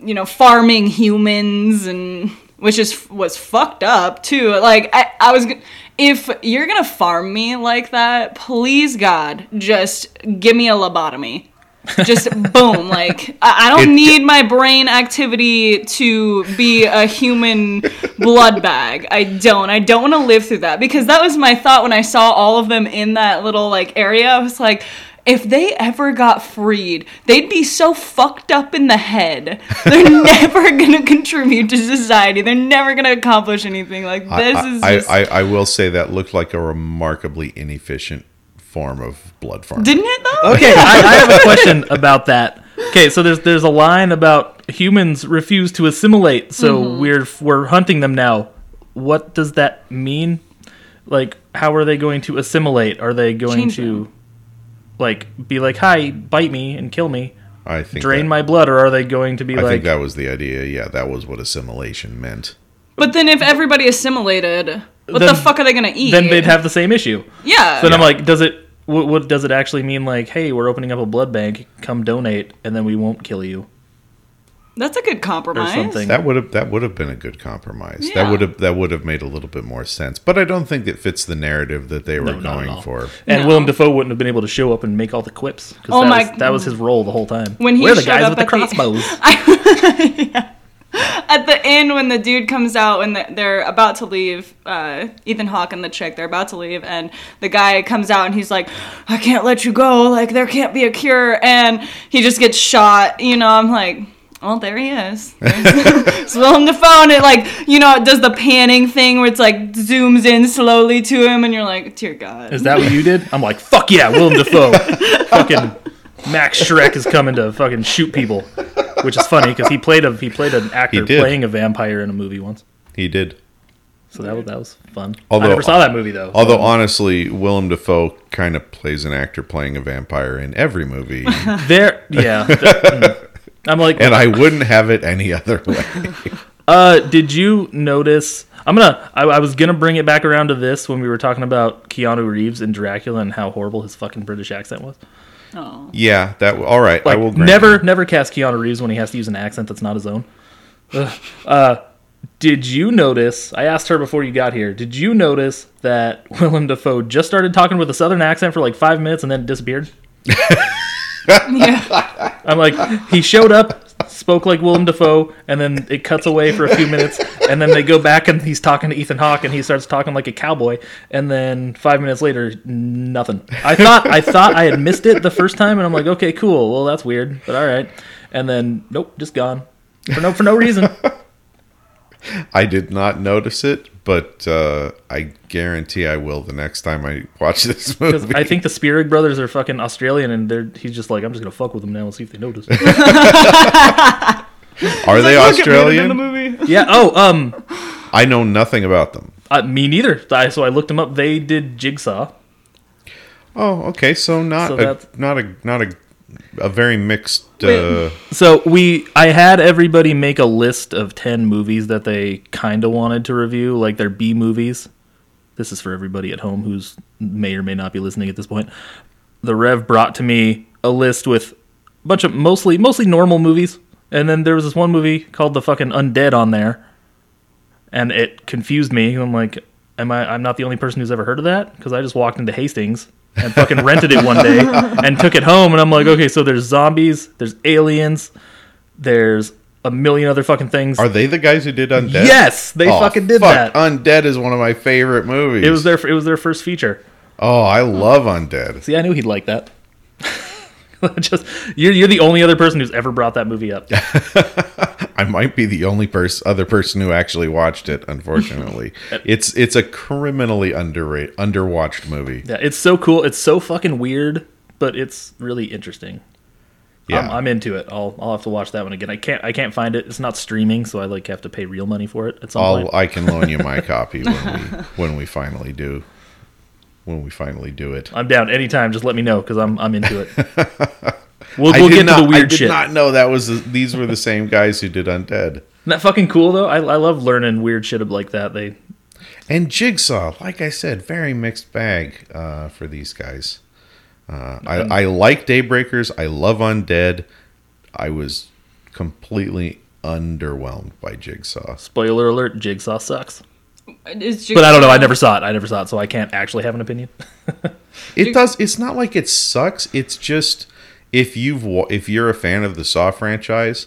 Speaker 2: you know, farming humans and which is was fucked up too. Like I, I was if you're to farm me like that, please God, just give me a lobotomy. Just boom, like I, I don't
Speaker 3: It-
Speaker 2: need my brain activity to be a human blood bag. I don't. I don't want to live through that because that was my thought when I saw all of them in that little like area. I was like, if they ever got freed, they'd be so fucked up in the head. They're never gonna contribute to society. They're never gonna accomplish anything. Like this
Speaker 3: I,
Speaker 2: is
Speaker 3: I,
Speaker 2: just.
Speaker 3: I, I will say that looked like a remarkably inefficient form of blood farming.
Speaker 2: didn't it though?
Speaker 1: Okay, I, I have a question about that. Okay, so there's there's a line about humans refuse to assimilate, so
Speaker 2: Mm-hmm.
Speaker 1: we're we're hunting them now. What does that mean? Like, how are they going to assimilate? Are they going
Speaker 2: Change
Speaker 1: to
Speaker 2: them.
Speaker 1: Like be like, "Hi, bite me and kill me,
Speaker 3: I think
Speaker 1: drain
Speaker 3: that,
Speaker 1: my blood," or are they going to be
Speaker 3: I
Speaker 1: like,
Speaker 3: think that was the idea. Yeah, that was what assimilation meant.
Speaker 2: But then if everybody assimilated, what
Speaker 1: Then-
Speaker 2: the fuck are they gonna eat?
Speaker 1: then they'd have the same issue?
Speaker 2: yeah.
Speaker 1: So then I'm like, does it? What, what does it actually mean? Like, hey, we're opening up a blood bank. Come donate, and then we won't kill you.
Speaker 2: That's a good compromise.
Speaker 1: something.
Speaker 3: That would have that would have been a good compromise.
Speaker 2: Yeah.
Speaker 3: That would have that would have made a little bit more sense. But I don't think it fits the narrative that they were
Speaker 1: No,
Speaker 3: going for.
Speaker 1: And
Speaker 2: No.
Speaker 1: Willem Dafoe wouldn't have been able to show up and make all the quips because
Speaker 2: Oh
Speaker 1: that,
Speaker 2: my-
Speaker 1: was, that was his role the whole time.
Speaker 2: When he
Speaker 1: We're the
Speaker 2: showed
Speaker 1: guys
Speaker 2: up
Speaker 1: with the
Speaker 2: at the-
Speaker 1: crossbows.
Speaker 2: At the end, when the dude comes out and the- they're about to leave, uh, Ethan Hawke and the chick, they're about to leave, and the guy comes out and he's like, I can't let you go. Like, there can't be a cure. And he just gets shot. You know, I'm like, well, there he is. There's it's Willem Dafoe, and it like, you know, it does the panning thing where it's like zooms in slowly to him, and you're like, dear God.
Speaker 1: Is that what you did? I'm like, fuck yeah, Willem Dafoe. fucking Max Schreck is coming to fucking shoot people, which is funny because he played a he played an actor
Speaker 3: did.
Speaker 1: playing a vampire in a movie once.
Speaker 3: He did.
Speaker 1: So that was that was fun.
Speaker 3: Although-
Speaker 1: I never saw that movie though.
Speaker 3: Although honestly, Willem Dafoe kind of plays an actor playing a vampire in every movie,
Speaker 1: there, yeah. th- mm. I'm like,
Speaker 3: and I wouldn't have it any other way.
Speaker 1: Uh, did you notice? I'm gonna. I, I was gonna bring it back around to this when we were talking about Keanu Reeves and Dracula and how horrible his fucking British accent was.
Speaker 2: Oh.
Speaker 3: Yeah, that all right.
Speaker 1: Like,
Speaker 3: I will grant
Speaker 1: never,
Speaker 3: you.
Speaker 1: never cast Keanu Reeves when he has to use an accent that's not his own. Uh, did you notice? I asked her before you got here. Did you notice that Willem Dafoe just started talking with a southern accent for like five minutes and then disappeared?
Speaker 2: Yeah.
Speaker 1: I'm like, he showed up, spoke like Willem Dafoe, and then it cuts away for a few minutes, and then they go back and he's talking to Ethan Hawke, and he starts talking like a cowboy, and then five minutes later, nothing. I thought I thought I had missed it the first time, and I'm like, okay, cool. Well, that's weird, but all right. And then nope, just gone for no for no reason.
Speaker 3: I did not notice it, but uh, I guarantee I will the next time I watch this movie.
Speaker 1: I think the Spierig brothers are fucking Australian, and they're he's just like, I'm just gonna fuck with them now and see if they notice.
Speaker 3: Are they Australian
Speaker 2: in the
Speaker 3: Australian?
Speaker 2: movie.
Speaker 1: yeah. Oh, um,
Speaker 3: I know nothing about them.
Speaker 1: uh, me neither. I, so I looked them up. They did Jigsaw.
Speaker 3: Oh, okay. So not
Speaker 1: So
Speaker 3: a, not a not a a very mixed. Uh,
Speaker 1: So we, I had everybody make a list of ten movies that they kind of wanted to review, like their B movies. This is for everybody at home who's may or may not be listening at this point. The Rev brought to me a list with a bunch of mostly mostly normal movies, and then there was this one movie called The Fucking Undead on there, and it confused me. I'm like, am I? I'm not the only person who's ever heard of that because I just walked into Hastings and fucking rented it one day and took it home, and I'm like, okay, so there's zombies, there's aliens, there's a million other fucking things.
Speaker 3: Are they the guys who did Undead?
Speaker 1: Yes, they
Speaker 3: Oh,
Speaker 1: fucking did
Speaker 3: fuck,
Speaker 1: that.
Speaker 3: Undead is one of my favorite movies.
Speaker 1: it was their it was their first feature.
Speaker 3: Oh, I love Undead.
Speaker 1: See, I knew he'd like that. Just you're you're the only other person who's ever brought that movie up.
Speaker 3: I might be the only person, other person who actually watched it. Unfortunately, it's it's a criminally underrated, underwatched movie.
Speaker 1: Yeah, it's so cool. It's so fucking weird, but it's really interesting.
Speaker 3: Yeah,
Speaker 1: I'm, I'm into it. I'll I'll have to watch that one again. I can't I can't find it. It's not streaming, so I like have to pay real money for it some
Speaker 3: I'll. I can loan you my copy when we when we finally do when we finally do it.
Speaker 1: I'm down anytime. Just let me know because I'm I'm into it. We'll, we'll
Speaker 3: did
Speaker 1: get
Speaker 3: not,
Speaker 1: to the weird shit.
Speaker 3: I did
Speaker 1: shit.
Speaker 3: not know that was the, these were the same guys who did Undead
Speaker 1: Isn't that fucking cool though? I, I love learning weird shit like that. They
Speaker 3: and Jigsaw. Like I said, very mixed bag uh, for these guys. Uh, I, I like Daybreakers. I love Undead. I was completely underwhelmed by Jigsaw.
Speaker 1: spoiler alert: Jigsaw sucks.
Speaker 2: Is
Speaker 1: But I don't know. I never saw it. I never saw it, so I can't actually have an opinion.
Speaker 3: It does. It's not like it sucks. It's just if you've if you're a fan of the Saw franchise,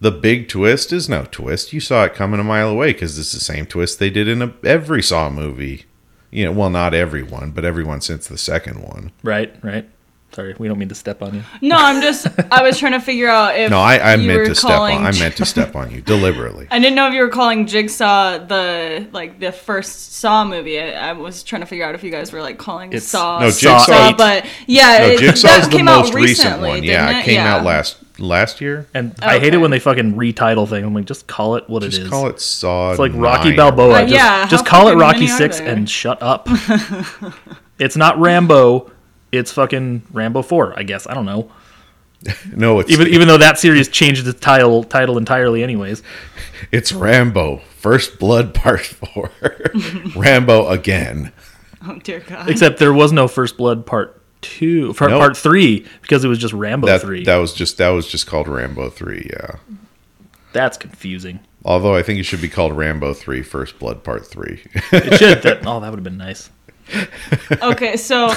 Speaker 3: the big twist is no twist. You saw it coming a mile away because it's the same twist they did in a, every Saw movie. You know, well, not everyone, but everyone since the second one.
Speaker 1: right, right. Sorry, we don't mean to step on you.
Speaker 2: No, I'm just. I was trying to figure out if
Speaker 3: No, I, I
Speaker 2: you
Speaker 3: meant
Speaker 2: were
Speaker 3: to step on. I meant to step on you deliberately.
Speaker 2: I didn't know if you were calling Jigsaw the like the first Saw movie. I, I was trying to figure out if you guys were like calling
Speaker 1: It's-
Speaker 2: Saw
Speaker 3: No,
Speaker 2: Saw,
Speaker 3: Jigsaw-
Speaker 2: but yeah,
Speaker 3: No,
Speaker 2: it,
Speaker 3: Jigsaw's
Speaker 2: that
Speaker 3: the
Speaker 2: came out
Speaker 3: most recent
Speaker 2: recently,
Speaker 3: one. Yeah, it came out last last year.
Speaker 1: And I hate it when they fucking retitle things. I'm like, just call it what
Speaker 3: Just
Speaker 1: it is.
Speaker 3: call it Saw.
Speaker 1: It's like Rocky
Speaker 3: 9.
Speaker 1: Balboa.
Speaker 2: Uh,
Speaker 1: just,
Speaker 2: yeah, how
Speaker 1: just call it Rocky Six and shut up. it's not Rambo. It's fucking Rambo Four. I guess I don't know.
Speaker 3: No, it's
Speaker 1: Even even though that series changed its title title entirely, anyways.
Speaker 3: it's Rambo First Blood Part Four. Rambo again.
Speaker 2: Oh dear God!
Speaker 1: Except there was no First Blood Part Two, part,
Speaker 3: Nope.
Speaker 1: part Three, because it was just Rambo
Speaker 3: That
Speaker 1: Three.
Speaker 3: that was just that was just called Rambo Three. Yeah.
Speaker 1: That's confusing.
Speaker 3: Although I think it should be called Rambo 3 First Blood Part 3.
Speaker 1: It should. that, oh, that would have been nice.
Speaker 2: okay, so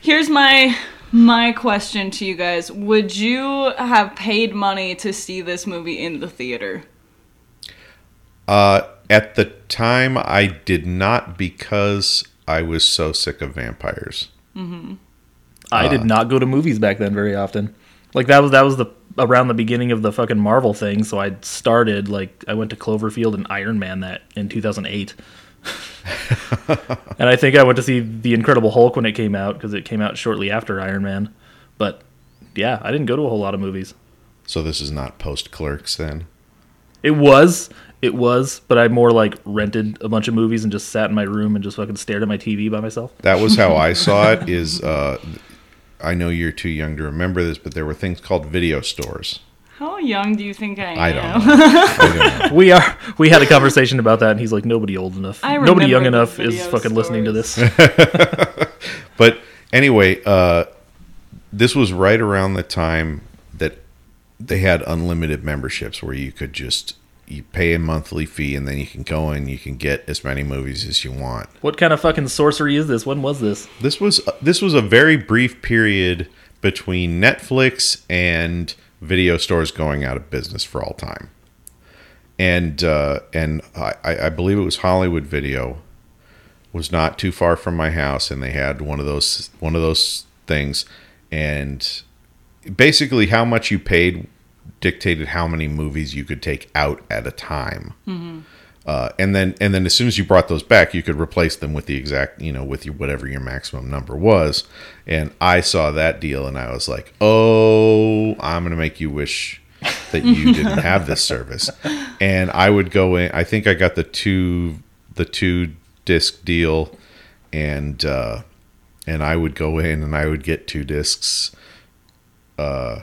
Speaker 2: here's my my question to you guys: Would you have paid money to see this movie in the theater?
Speaker 3: uh, at the time, I did not because I was so sick of vampires.
Speaker 1: I
Speaker 3: Uh.
Speaker 1: did not go to movies back then very often. Like that was that was the around the beginning of the fucking Marvel thing. So I started like I went to Cloverfield and Iron Man that in 2008. and I think I went to see the Incredible Hulk when it came out because it came out shortly after Iron Man. But yeah, I didn't go to a whole lot of movies.
Speaker 3: So this is not post clerks then.
Speaker 1: It was, it was, but I more like rented a bunch of movies and just sat in my room and just fucking stared at my TV by myself.
Speaker 3: That was how I saw it. Is uh, I know you're too young to remember this, but there were things called video stores.
Speaker 2: How young do you think I am?
Speaker 3: I don't know. I don't know.
Speaker 1: We are. We had a conversation about that, and he's like, "Nobody old enough,
Speaker 2: I
Speaker 1: nobody young enough is
Speaker 2: video
Speaker 1: fucking listening to this."
Speaker 3: But anyway, uh, this was right around the time that they had unlimited memberships where you could just you pay a monthly fee and then you can go and you can get as many movies as you want.
Speaker 1: what kind of fucking sorcery is this? When was this?
Speaker 3: This was this was a very brief period between Netflix and video stores going out of business for all time. And uh, and I, I believe it was Hollywood Video was not too far from my house, and they had one of those one of those things, and basically how much you paid dictated how many movies you could take out at a time. Uh, and then and then as soon as you brought those back, you could replace them with the exact you know with your whatever your maximum number was. And I saw that deal, and I was like, oh, I'm gonna make you wish that you didn't have this service. And I would go in. I think I got the two the two disc deal, and uh, and I would go in and I would get two discs. Uh,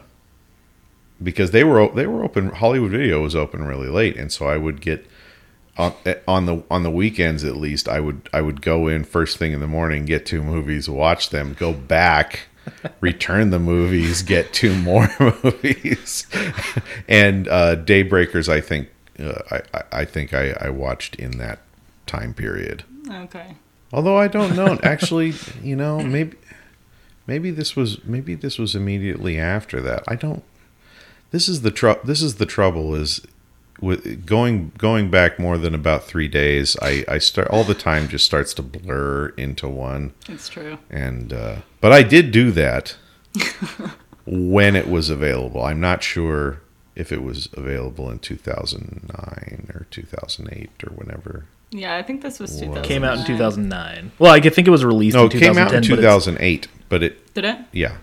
Speaker 3: because they were they were open. Hollywood Video was open really late, and so I would get on, on the on the weekends at least. I would I would go in first thing in the morning, get two movies, watch them, go back, return the movies, get two more movies, and uh, Daybreakers. I think uh, I I- I think I, I watched in that time period.
Speaker 2: Okay.
Speaker 3: Although I don't know. Actually, you know, maybe maybe this was maybe this was immediately after that. I don't. This is the trouble. This is the trouble. Is with going going back more than about three days. I I start all the time just starts to blur into one.
Speaker 2: It's true.
Speaker 3: And uh, but I did do that when it was available. I'm not sure if it was available in 2009 or 2008 or whenever.
Speaker 2: Yeah, I think this was
Speaker 3: Wow.
Speaker 2: 2000.
Speaker 1: Came out in 2009. Well, I could think it was released
Speaker 3: No,
Speaker 1: in
Speaker 3: it came out in
Speaker 1: but it's-
Speaker 3: 2008, but it
Speaker 2: Did it?
Speaker 3: yeah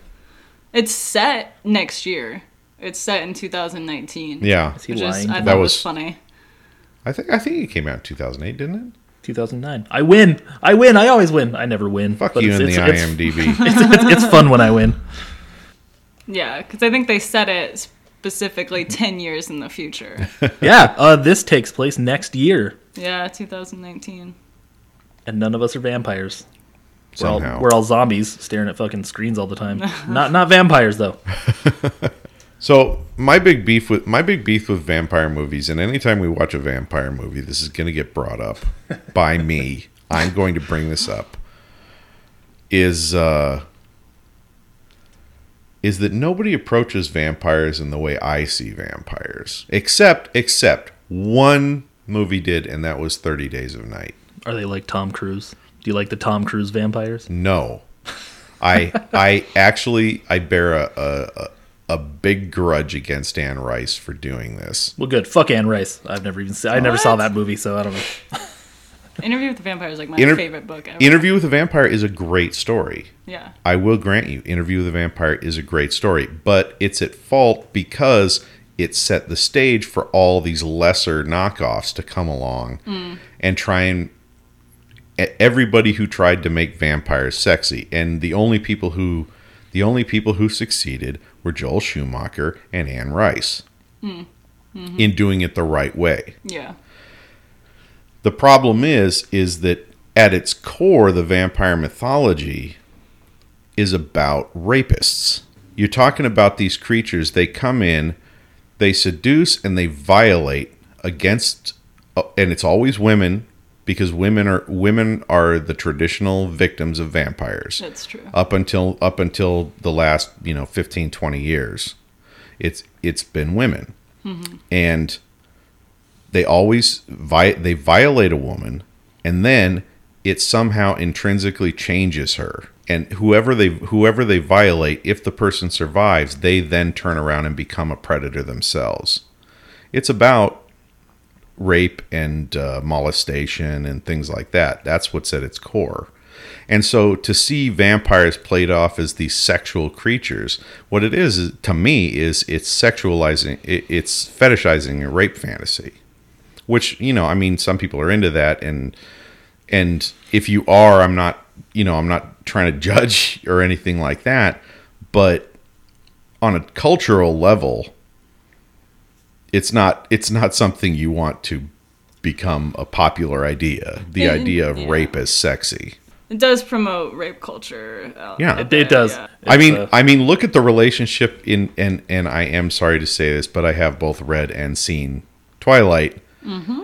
Speaker 2: It's set next year. It's set in 2019.
Speaker 3: yeah.
Speaker 1: Is he
Speaker 2: Which is,
Speaker 1: lying?
Speaker 2: I thought
Speaker 3: That
Speaker 2: was,
Speaker 3: was-
Speaker 2: funny.
Speaker 3: I think I think it came out in 2008, didn't it?
Speaker 1: 2009. I win. I win. I always win. I never win.
Speaker 3: Fuck
Speaker 1: but
Speaker 3: you
Speaker 1: it's,
Speaker 3: in the
Speaker 1: it's,
Speaker 3: IMDb.
Speaker 1: It's, it's, it's fun when I win.
Speaker 2: Yeah, because I think they set it specifically 10 years in the future.
Speaker 1: Yeah. Uh, this takes place next year,
Speaker 2: yeah, 2019.
Speaker 1: and none of us are vampires. We're all,
Speaker 3: Somehow.
Speaker 1: we're all zombies staring at fucking screens all the time. not not vampires though.
Speaker 3: So my big beef with my big beef with vampire movies, and anytime we watch a vampire movie, this is going to get brought up by me. I'm going to bring this up. Is uh, is that nobody approaches vampires in the way I see vampires, except except one movie did, and that was Thirty Days of Night.
Speaker 1: Are they like Tom Cruise? Do you like the Tom Cruise vampires?
Speaker 3: No, I I actually I bear a, a a a big grudge against Anne Rice for doing this.
Speaker 1: Well, good. Fuck Anne Rice. I've never even seen. I never saw that movie, so I don't know.
Speaker 2: Interview with the Vampire is like my
Speaker 3: Inter-
Speaker 2: favorite book ever.
Speaker 3: Interview with a Vampire is a great story.
Speaker 2: yeah.
Speaker 3: I will grant you, Interview with a Vampire is a great story, but it's at fault because it set the stage for all these lesser knockoffs to come along mm. and try and e- everybody who tried to make vampires sexy and the only people who the only people who succeeded were Joel Schumacher and Anne Rice in doing it the right way.
Speaker 2: Yeah.
Speaker 3: The problem is is that at its core the vampire mythology is about rapists. You're talking about these creatures, they come in, they seduce and they violate against uh, and it's always women because women are women are the traditional victims of vampires.
Speaker 2: That's true.
Speaker 3: up until up until the last you know 15 20 years it's it's been women. Mm-hmm. And they always vi- they violate a woman and then it somehow intrinsically changes her. And whoever they whoever they violate if the person survives they then turn around and become a predator themselves. It's about rape and uh, molestation and things like that. That's what's at its core. And so to see vampires played off as these sexual creatures, what it is, to me is it's sexualizing, it's fetishizing a rape fantasy, which you know, I mean, some people are into that, and and if you are, I'm not, you know, I'm not trying to judge or anything like that, but on a cultural level, it's not it's not something you want to become a popular idea. The
Speaker 2: Yeah,
Speaker 3: idea of
Speaker 2: yeah.
Speaker 3: rape as sexy.
Speaker 2: It does promote rape culture.
Speaker 3: Yeah.
Speaker 1: It, it does.
Speaker 2: yeah.
Speaker 3: I mean,
Speaker 1: uh,
Speaker 3: I mean, look at the relationship in and and I am sorry to say this, but I have both read and seen Twilight.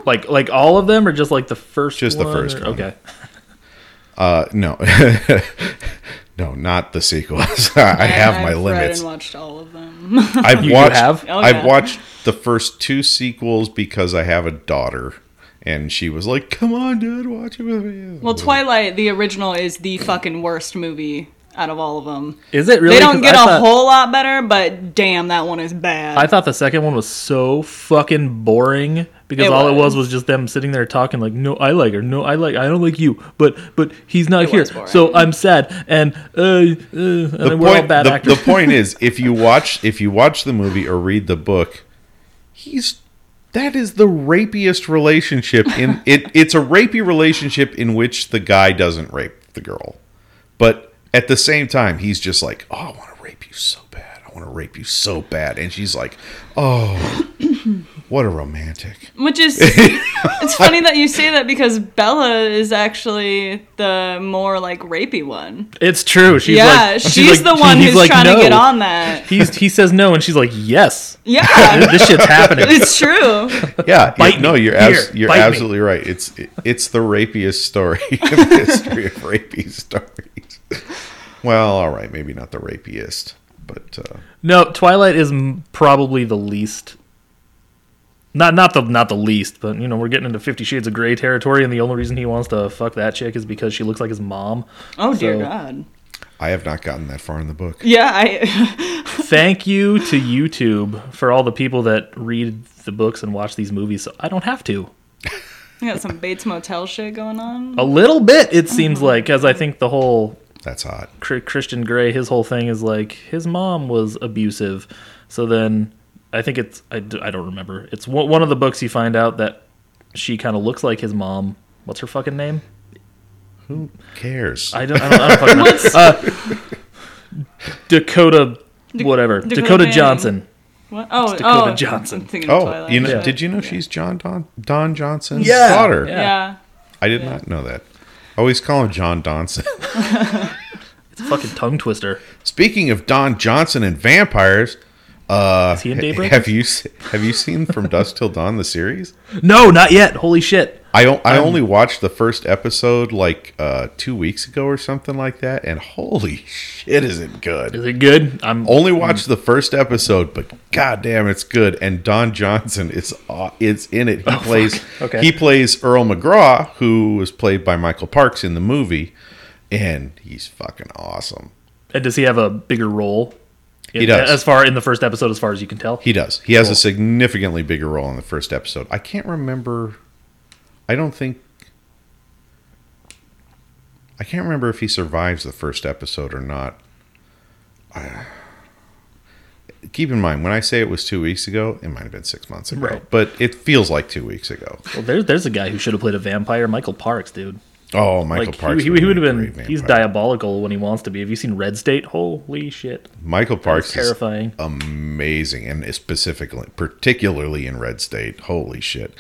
Speaker 1: like like all of them, or just like the first.
Speaker 3: Just the first
Speaker 1: or-
Speaker 3: one.
Speaker 1: Okay.
Speaker 3: Uh, no, no, not the sequels. I have my limits.
Speaker 2: I've read
Speaker 3: limits.
Speaker 2: and watched all of them.
Speaker 3: I've
Speaker 1: You- you
Speaker 3: watched.
Speaker 1: have?
Speaker 2: Oh,
Speaker 3: I've
Speaker 2: yeah.
Speaker 3: watched the first two sequels because I have a daughter, and she was like, "Come on, dude, watch it with me."
Speaker 2: well, Twilight, the original, is the fucking worst movie out of all of them.
Speaker 1: Is it really?
Speaker 2: they don't get
Speaker 1: I
Speaker 2: a
Speaker 1: thought-
Speaker 2: whole lot better, but damn, that one is bad.
Speaker 1: I thought the second one was so fucking boring because
Speaker 2: It
Speaker 1: all it was
Speaker 2: was.
Speaker 1: was just them sitting there talking like, "No, I like her. No, I like. I don't like you. But but he's not
Speaker 2: It
Speaker 1: here, so I'm sad." And uh, uh and
Speaker 3: the
Speaker 1: we're all
Speaker 3: point,
Speaker 1: bad
Speaker 3: the,
Speaker 1: actors.
Speaker 3: the point is, if you watch if you watch the movie or read the book, he's that is the rapiest relationship in it. It's a rapey relationship in which the guy doesn't rape the girl, but at the same time, he's just like, "Oh, I want to rape you so bad. I want to rape you so bad," and she's like, "Oh." What a romantic.
Speaker 2: Which is it's funny that you say that because Bella is actually the more like rapey one.
Speaker 1: It's true. She's
Speaker 2: yeah,
Speaker 1: like,
Speaker 2: she's,
Speaker 1: like-
Speaker 2: the one
Speaker 1: he's
Speaker 2: who's
Speaker 1: like,
Speaker 2: trying
Speaker 1: no.
Speaker 2: to get on that.
Speaker 1: He's he says no, and she's like, yes,
Speaker 2: Yeah,
Speaker 1: this shit's happening.
Speaker 2: it's true.
Speaker 3: Yeah,
Speaker 1: Bite
Speaker 3: you, no, you're
Speaker 1: Here,
Speaker 3: you're
Speaker 1: bite me.
Speaker 3: absolutely right. It's it's the rapiest story in the history of rapey stories. Well, all right, maybe not the rapiest, but uh,
Speaker 1: No, Twilight is m- probably the least. Not not the not the least, but you know we're getting into Fifty Shades of Grey territory, and the only reason he wants to fuck that chick is because she looks like his mom.
Speaker 2: Oh dear God.
Speaker 3: I have not gotten that far in the book.
Speaker 2: Yeah, I.
Speaker 1: Thank you to YouTube for all the people that read the books and watch these movies. So I don't have to.
Speaker 2: You got some Bates Motel shit going on.
Speaker 1: A little bit, it seems uh-huh. like, because I think the whole
Speaker 3: That's hot.
Speaker 1: Christian Grey, his whole thing is like his mom was abusive. So then I think it's I, d- I don't remember. It's one one of the books you find out that she kind of looks like his mom. What's her fucking name?
Speaker 3: Who cares?
Speaker 1: I don't. I don't, I don't fucking know. Uh, Dakota, whatever.
Speaker 2: Dakota
Speaker 1: Dakota, Johnson.
Speaker 2: What? Oh,
Speaker 1: Dakota
Speaker 2: oh,
Speaker 1: Johnson.
Speaker 2: I'm thinking of
Speaker 3: oh, you know?
Speaker 2: shit.
Speaker 3: Did you know she's John Don Don Johnson's
Speaker 1: Yeah.
Speaker 3: daughter?
Speaker 1: Yeah.
Speaker 2: Yeah.
Speaker 3: I did not know that. I always call him John Donson.
Speaker 1: It's a fucking tongue twister.
Speaker 3: Speaking of Don Johnson and vampires, uh,
Speaker 1: Is he in Daybreakers?
Speaker 3: have you have you seen From Dusk Till Dawn the series?
Speaker 1: No, not yet. Holy shit.
Speaker 3: I o- I only watched the first episode like uh, two weeks ago or something like that, and holy shit, is it good!
Speaker 1: Is it good? I'm.
Speaker 3: Only watched the first episode, but goddamn, it's good. And Don Johnson is uh, is in it. He plays
Speaker 1: Okay.
Speaker 3: he plays Earl McGraw, who was played by Michael Parks in the movie, and he's fucking awesome.
Speaker 1: And does he have a bigger role?
Speaker 3: He does.
Speaker 1: As far in the first episode, as far as you can tell.
Speaker 3: He does. He has
Speaker 1: Cool.
Speaker 3: a significantly bigger role in the first episode. I can't remember. I don't think. I can't remember if he survives the first episode or not. I- keep in mind, when I say it was two weeks ago, it might have been six months ago,
Speaker 1: Right.
Speaker 3: but it feels like two weeks ago.
Speaker 1: Well, there's there's a guy who should have played a vampire, Michael Parks, dude.
Speaker 3: Oh, Michael
Speaker 1: like
Speaker 3: Parks.
Speaker 1: he, he, would have been.
Speaker 3: great
Speaker 1: He's diabolical when he wants to be. Have you seen Red State? Holy shit,
Speaker 3: Michael Parks is
Speaker 1: terrifying.
Speaker 3: amazing, and specifically, particularly in Red State. Holy shit!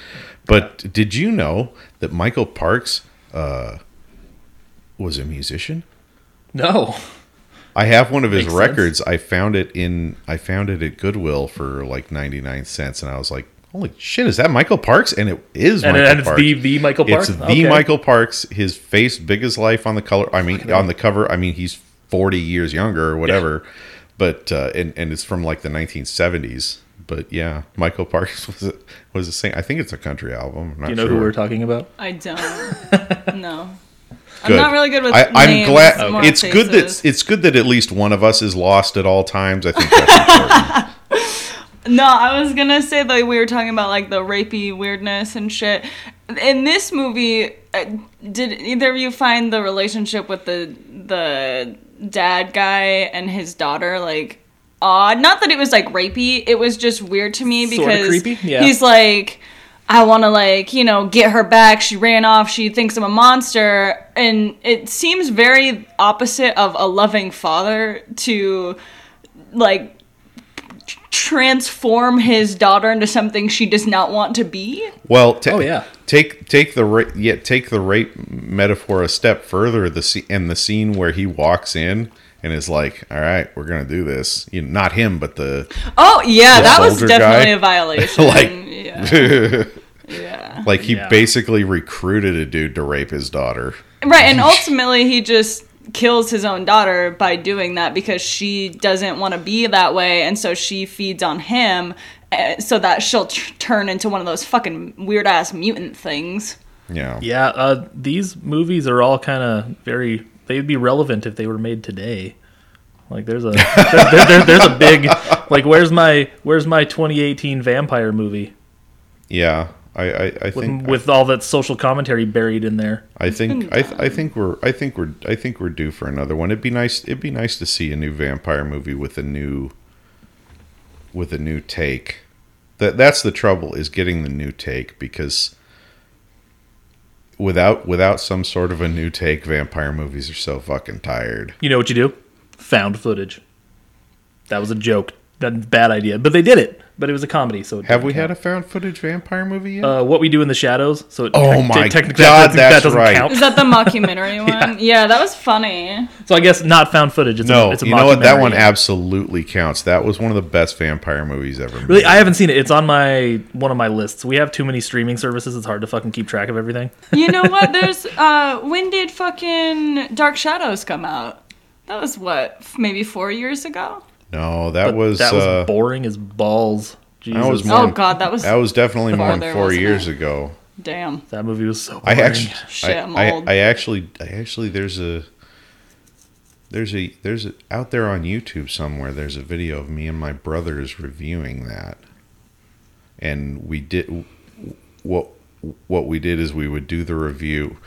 Speaker 3: But did you know that Michael Parks uh, was a musician?
Speaker 1: No,
Speaker 3: I have one of his
Speaker 1: Makes sense.
Speaker 3: records. I found it in. I found it at Goodwill for like ninety nine cents, and I was like, "Holy shit! Is that Michael Parks?" And it is.
Speaker 1: and,
Speaker 3: Michael
Speaker 1: and it's
Speaker 3: Parks.
Speaker 1: the the Michael Parks.
Speaker 3: It's the
Speaker 1: Okay.
Speaker 3: Michael Parks. His face big as life on the color. I mean, on the cover. I mean, he's forty years younger or whatever. But uh, and and it's from like the nineteen seventies. But yeah, Michael Parks was a, was a sing. I think it's a country album. I'm not
Speaker 1: Do you know
Speaker 3: sure.
Speaker 1: who we're talking about?
Speaker 2: I don't. no. I'm not really good with
Speaker 3: I, I'm glad
Speaker 2: more
Speaker 3: it's good that it's good that at least one of us is lost at all times. I think that's important.
Speaker 2: No, I was gonna say that we were talking about like the rapey weirdness and shit. In this movie, uh, did either of you find the relationship with the the dad guy and his daughter like odd? Not that it was like rapey. It was just weird to me because?
Speaker 1: Yeah.
Speaker 2: he's like. I want to like, you know, get her back. She ran off. She thinks I'm a monster. And it seems very opposite of a loving father to like transform his daughter into something she does not want to be.
Speaker 3: Well, ta-
Speaker 1: Oh, yeah.
Speaker 3: Take take the ra- yeah take the rape metaphor a step further. The scene and the scene where he walks in and is like, "All right, we're gonna do this." You know, not him, but the
Speaker 2: Oh yeah,
Speaker 3: The
Speaker 2: that was definitely
Speaker 3: guy?
Speaker 2: a violation.
Speaker 3: Like-
Speaker 2: yeah, yeah,
Speaker 3: like he
Speaker 1: Yeah.
Speaker 3: basically recruited a dude to rape his daughter.
Speaker 2: right. And ultimately, he just kills his own daughter by doing that because she doesn't want to be that way, and so she feeds on him. uh, So that she'll t- turn into one of those fucking weird ass mutant things.
Speaker 3: Yeah.
Speaker 1: Yeah, uh, these movies are all kind of very. They'd be relevant if they were made today. Like there's a there, there- there- there's a big like where's my where's my 2018 vampire movie
Speaker 3: Yeah. I, I, I
Speaker 1: with,
Speaker 3: think
Speaker 1: with all that social commentary buried in there.
Speaker 3: I think I, th- I think we're I think we're I think we're due for another one. It'd be nice it'd be nice to see a new vampire movie with a new with a new take. That that's the trouble is getting the new take because without without some sort of a new take, vampire movies are so fucking tired.
Speaker 1: You know what you do? Found footage. That was a joke. That bad idea, but they did it. But it was a comedy, so it
Speaker 3: Have we
Speaker 1: count.
Speaker 3: had a found footage vampire movie yet?
Speaker 1: uh, what we do in the shadows? So it
Speaker 3: Oh
Speaker 1: te-
Speaker 3: my
Speaker 1: technically
Speaker 3: God,
Speaker 1: that,
Speaker 3: that's
Speaker 1: that doesn't
Speaker 3: right.
Speaker 1: count.
Speaker 2: Is that the mockumentary one? yeah. that was funny.
Speaker 1: So I guess not found footage. It's
Speaker 3: no,
Speaker 1: a, it's a
Speaker 3: you know what? That one absolutely counts. That was one of the best vampire movies ever.
Speaker 1: Really. I haven't seen it. It's on my one of my lists. We have too many streaming services. It's hard to fucking keep track of everything.
Speaker 2: You know what? There's uh, when did fucking Dark Shadows come out? That was what, maybe four years ago.
Speaker 3: No, that
Speaker 1: But
Speaker 3: was
Speaker 1: that was
Speaker 3: uh,
Speaker 1: boring as balls. Jesus.
Speaker 3: was
Speaker 2: Oh God, that was
Speaker 3: that was definitely more than four years
Speaker 2: it?
Speaker 3: ago.
Speaker 2: damn.
Speaker 1: that movie was so
Speaker 3: I actually,
Speaker 2: Shit,
Speaker 3: I,
Speaker 2: I'm
Speaker 3: I,
Speaker 2: old.
Speaker 3: I actually, I actually, there's a, there's a, there's a, out there on YouTube somewhere. There's a video of me and my brothers reviewing that, and we did what what we did is we would do the review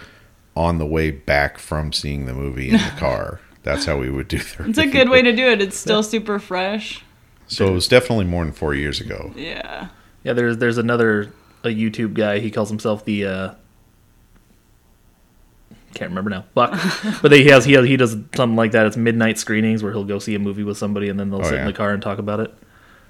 Speaker 3: on the way back from seeing the movie in the car. That's how we would do the.
Speaker 2: It's a good way to do it. It's still super fresh.
Speaker 3: So it was definitely more than four years ago.
Speaker 2: Yeah.
Speaker 1: Yeah, there's there's another a YouTube guy. He calls himself the uh can't remember now. Buck. but he has he has, he does something like that. It's midnight screenings where he'll go see a movie with somebody and then they'll
Speaker 3: Oh,
Speaker 1: sit in the car and talk about it.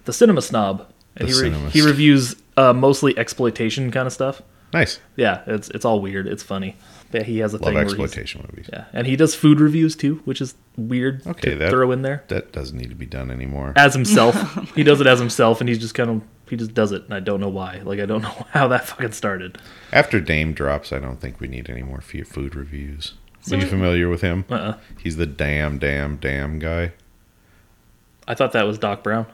Speaker 1: The Cinema Snob. And
Speaker 3: The
Speaker 1: he re-
Speaker 3: Cinema
Speaker 1: he reviews uh, mostly exploitation kind of stuff.
Speaker 3: Nice.
Speaker 1: Yeah, it's it's all weird. It's funny. But he has a
Speaker 3: Love
Speaker 1: thing where
Speaker 3: exploitation movies.
Speaker 1: yeah, and he does food reviews too, which is weird
Speaker 3: Okay,
Speaker 1: to
Speaker 3: that-
Speaker 1: throw in there
Speaker 3: That doesn't need to be done anymore.
Speaker 1: as himself. he does it as himself, and he's just kind of he just does it, and I don't know why. Like I don't know how that fucking started.
Speaker 3: After Daym Drops, I don't think we need any more food reviews.
Speaker 2: So
Speaker 3: Are you familiar with him?
Speaker 1: Uh-uh.
Speaker 3: He's the damn, damn, damn guy.
Speaker 1: I thought that was Doc Brown.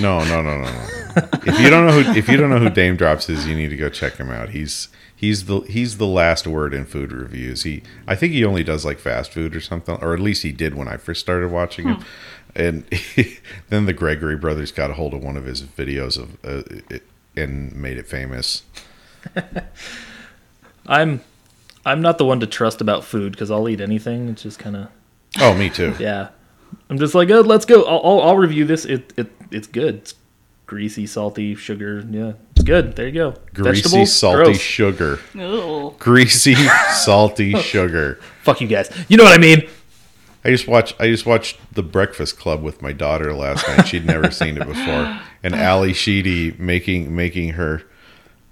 Speaker 3: No, no, no, no, no. if you don't know who if you don't know who Daym Drops is, you need to go check him out. He's he's the he's the last word in food reviews. He I think he only does like fast food or something, or at least he did when I first started watching him. And then the Gregory brothers got a hold of one of his videos of uh, it, and made it famous.
Speaker 1: I'm I'm not the one to trust about food because I'll eat anything. It's just kind of
Speaker 3: Oh, me too.
Speaker 1: yeah. I'm just like, oh, let's go. I'll, I'll, I'll review this. It, it it's good. It's greasy, salty, sugar. Yeah, it's good. There you go.
Speaker 3: Greasy,
Speaker 1: Vegetables?
Speaker 3: salty
Speaker 1: Gross.
Speaker 3: sugar.
Speaker 2: Ew.
Speaker 3: Greasy, salty sugar.
Speaker 1: Fuck you guys. You know what I mean?
Speaker 3: I just watched I just watched The Breakfast Club with my daughter last night. She'd never seen it before. And Ally Sheedy making making her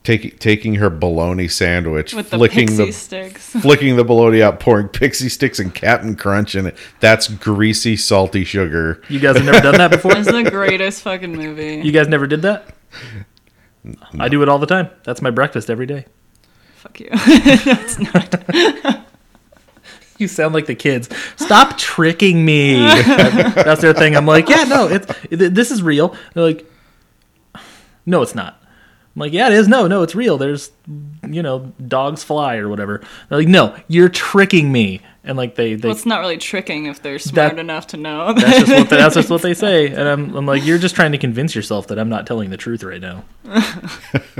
Speaker 3: taking taking her bologna sandwich,
Speaker 2: With the
Speaker 3: flicking
Speaker 2: pixie
Speaker 3: the
Speaker 2: sticks.
Speaker 3: flicking the bologna out, pouring pixie sticks and Captain Crunch in it. That's greasy, salty sugar.
Speaker 1: You guys have never done that before.
Speaker 2: It's the greatest fucking movie.
Speaker 1: You guys never did that. I do it all the time. That's my breakfast every day.
Speaker 2: Fuck you. That's not.
Speaker 1: You sound like the kids. Stop tricking me. That's their thing. I'm like, yeah, no, it's it, this is real. They're like, no, it's not. I'm like, yeah, it is. No, no, it's real. There's, you know, dogs fly or whatever. They're like, no, you're tricking me. And like they they
Speaker 2: Well, it's not really tricking if they're smart
Speaker 1: That-
Speaker 2: enough to know.
Speaker 1: that's just what that's just what they say. And I'm I'm like, you're just trying to convince yourself that I'm not telling the truth right now.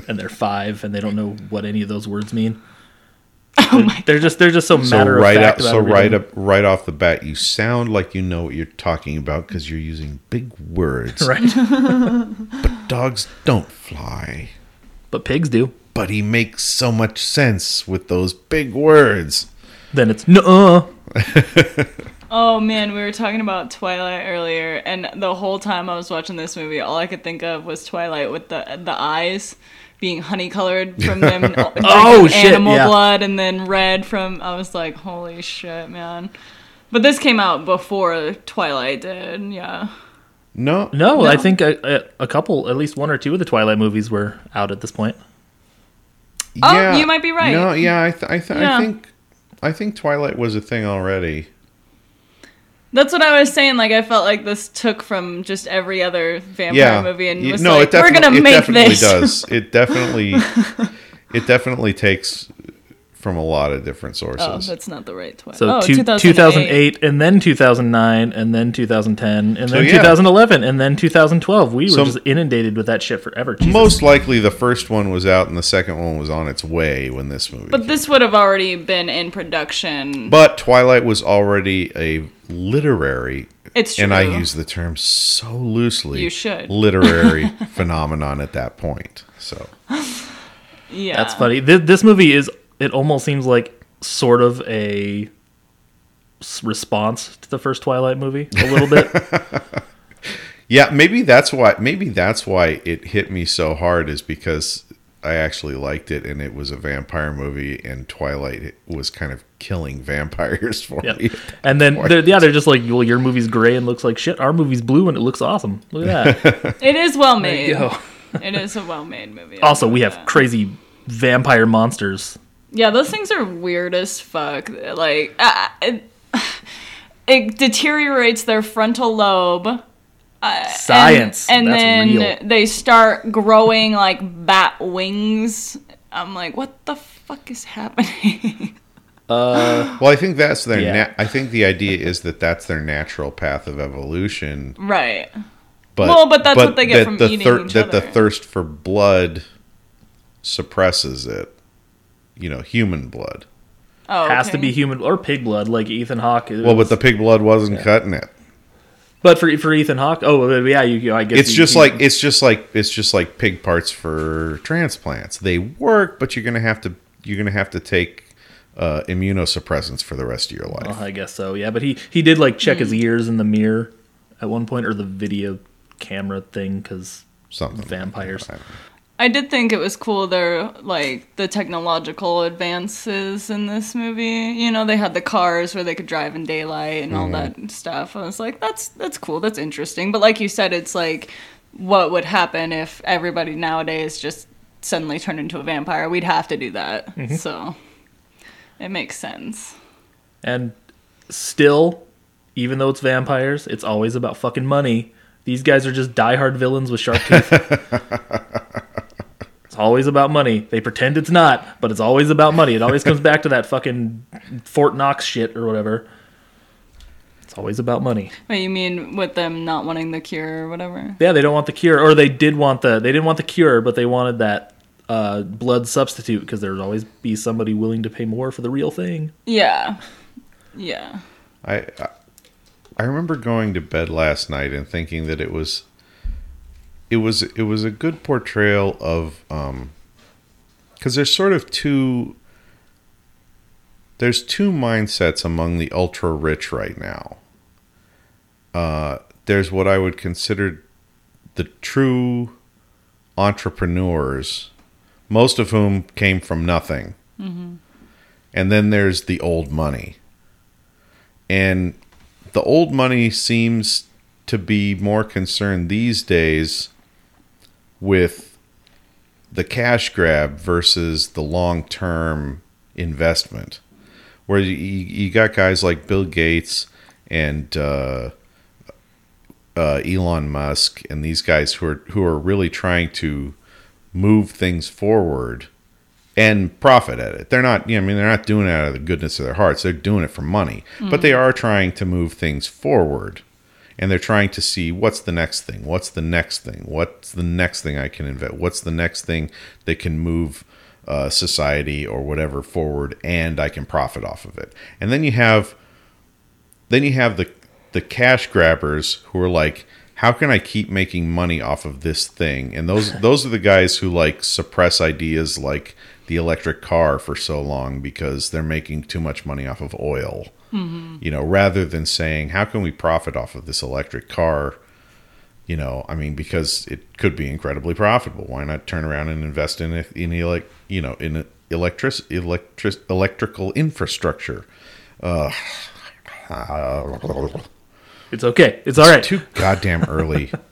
Speaker 1: and they're five and they don't know what any of those words mean.
Speaker 2: oh my.
Speaker 1: They're just they're just so,
Speaker 3: So
Speaker 1: matter
Speaker 3: right
Speaker 1: of fact. about
Speaker 3: so right up right off the bat, you sound like you know what you're talking about because you're using big words.
Speaker 1: right.
Speaker 3: But dogs don't fly.
Speaker 1: But pigs do.
Speaker 3: But he makes so much sense with those big words.
Speaker 1: Then it's no.
Speaker 2: Oh man, we were talking about Twilight earlier, and the whole time I was watching this movie, all I could think of was Twilight with the the eyes being honey colored from them drinking
Speaker 1: Oh, shit,
Speaker 2: animal
Speaker 1: yeah.
Speaker 2: blood, and then red from. I was like, holy shit, man! But this came out before Twilight did, yeah.
Speaker 3: No,
Speaker 1: No, I think a, a, a couple, at least one or two of the Twilight movies were out at this point.
Speaker 2: Oh, you might be right.
Speaker 3: No, yeah, I, th- I, th-
Speaker 2: Yeah.
Speaker 3: I think, I think Twilight was a thing already.
Speaker 2: That's what I was saying. Like, I felt like this took from just every other vampire
Speaker 3: Yeah,
Speaker 2: movie, and was
Speaker 3: no,
Speaker 2: like,
Speaker 3: it
Speaker 2: we're
Speaker 3: definitely,
Speaker 2: gonna
Speaker 3: it
Speaker 2: make
Speaker 3: definitely
Speaker 2: this.
Speaker 3: does. It definitely, it definitely takes from a lot of different sources.
Speaker 2: Oh,
Speaker 3: sources.
Speaker 2: that's not the right Twilight.
Speaker 1: So
Speaker 2: oh,
Speaker 1: two,
Speaker 2: 2008.
Speaker 1: 2008, and then 2009, and then 2010, and
Speaker 3: So,
Speaker 1: then
Speaker 3: yeah.
Speaker 1: 2011, and then 2012. We were just inundated with that shit forever. Jesus.
Speaker 3: Most likely, the first one was out, and the second one was on its way when this movie.
Speaker 2: But
Speaker 3: came.
Speaker 2: this would have already been in production.
Speaker 3: but Twilight was already a literary,
Speaker 2: It's true.
Speaker 3: and I use the term so loosely.
Speaker 2: You should.
Speaker 3: literary phenomenon at that point. So
Speaker 2: yeah,
Speaker 1: That's funny. This, this movie is, it almost seems like sort of a response to the first Twilight movie, a little bit.
Speaker 3: Yeah, maybe that's why. Maybe that's why it hit me so hard is because I actually liked it, and it was a vampire movie, and Twilight was kind of killing vampires for
Speaker 1: Yeah.
Speaker 3: me.
Speaker 1: And then they're, yeah, they're just like, well, your movie's gray and looks like shit. Our movie's blue and it looks awesome. Look at that.
Speaker 2: It is well made. It is a well made movie. I
Speaker 1: Also, we have
Speaker 2: that.
Speaker 1: crazy vampire monsters.
Speaker 2: Yeah, those things are weird as fuck. Like, uh, it, it deteriorates their frontal lobe. uh,
Speaker 1: Science.
Speaker 2: And,
Speaker 1: That's
Speaker 2: then
Speaker 1: real.
Speaker 2: they start growing like bat wings. I'm like, what the fuck is happening?
Speaker 1: Uh,
Speaker 3: Well, I think that's their.
Speaker 1: Yeah.
Speaker 3: Na- I think the idea is that that's their natural path of evolution.
Speaker 2: right.
Speaker 3: But
Speaker 2: Well, but that's what they get
Speaker 3: that
Speaker 2: from
Speaker 3: the
Speaker 2: eating each
Speaker 3: That the thirst for blood suppresses it. You know, human blood.
Speaker 2: Oh,
Speaker 1: has to be human or pig blood, like Ethan Hawke.
Speaker 3: Well, but the pig blood wasn't cutting it.
Speaker 1: but for for Ethan Hawke, oh yeah, you. I guess
Speaker 3: It's
Speaker 1: you-
Speaker 3: just
Speaker 1: you-
Speaker 3: like it's just like it's just like pig parts for transplants. They work, but you're gonna have to you're gonna have to take uh, immunosuppressants for the rest of your life.
Speaker 1: Well, I guess so. Yeah, but he he did like check
Speaker 2: Hmm.
Speaker 1: his ears in the mirror at one point, or the video camera thing, because
Speaker 3: Something
Speaker 1: vampires.
Speaker 2: I did think it was cool their like the technological advances in this movie. You know, they had the cars where they could drive in daylight and all that mm-hmm. stuff. I was like, that's that's cool, that's interesting. But like you said, it's like what would happen if everybody nowadays just suddenly turned into a vampire? We'd have to do that. Mm-hmm. So it makes sense.
Speaker 1: And still, even though it's vampires, it's always about fucking money. These guys are just diehard villains with sharp teeth. it's always about money. They pretend it's not, but it's always about money. It always comes back to that fucking Fort Knox shit or whatever. It's always about money.
Speaker 2: What you mean with them not wanting the cure or whatever?
Speaker 1: Yeah, they don't want the cure, or they did want the. They didn't want the cure, but they wanted that uh, blood substitute because there would always be somebody willing to pay more for the real thing.
Speaker 2: Yeah. Yeah.
Speaker 3: I, I I remember going to bed last night and thinking that it was it was it was a good portrayal of um cuz there's sort of two there's two mindsets among the ultra rich right now. Uh there's what I would consider the true entrepreneurs, most of whom came from nothing. And then there's the old money. And the old money seems to be more concerned these days with the cash grab versus the long term investment. Where you, you got guys like Bill Gates and uh, uh, Elon Musk and these guys who are who are really trying to move things forward and profit at it. They're not, you know, I mean, they're not doing it out of the goodness of their hearts. They're doing it for money, but they are trying to move things forward, and they're trying to see what's the next thing, what's the next thing, what's the next thing I can invent, what's the next thing that can move uh, society or whatever forward, and I can profit off of it. And then you have, then you have the the cash grabbers who are like how can i keep making money off of this thing and those those are the guys who like suppress ideas like the electric car for so long because they're making too much money off of oil you know rather than saying how can we profit off of this electric car you know i mean because it could be incredibly profitable why not turn around and invest in it in elec you know in electric electric electrical infrastructure uh,
Speaker 1: It's okay. It's all right.
Speaker 3: too goddamn early.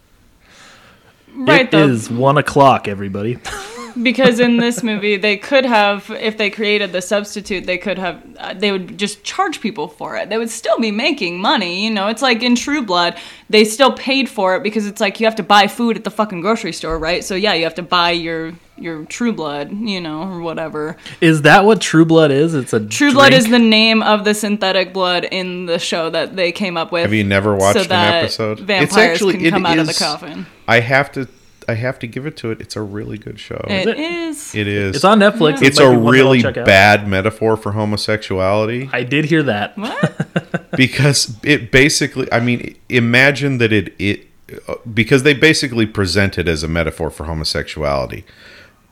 Speaker 2: Right
Speaker 1: It
Speaker 2: though.
Speaker 1: is one o'clock, everybody.
Speaker 2: because in this movie they could have if they created the substitute they could have uh, they would just charge people for it. They would still be making money you know? It's like in true blood they still paid for it because it's like you have to buy food at the fucking grocery store right? So yeah you have to buy your your true blood you know or whatever.
Speaker 1: Is that what True Blood is? It's a
Speaker 2: true blood is the name of the synthetic blood in the show that they came up with
Speaker 3: Have you never watched
Speaker 2: so
Speaker 3: an
Speaker 2: that
Speaker 3: episode?
Speaker 2: vampires can
Speaker 3: it
Speaker 2: come out of the coffin.
Speaker 3: I have to I have to give it to it. It's a really good show.
Speaker 2: it
Speaker 1: it?
Speaker 2: is
Speaker 3: it is.
Speaker 1: It's on Netflix. It
Speaker 3: It's
Speaker 1: might
Speaker 3: a
Speaker 1: be one that I'll
Speaker 3: really bad metaphor for homosexuality
Speaker 1: I did hear that.
Speaker 2: what
Speaker 3: because it basically I mean imagine that it it uh, because they basically present it as a metaphor for homosexuality.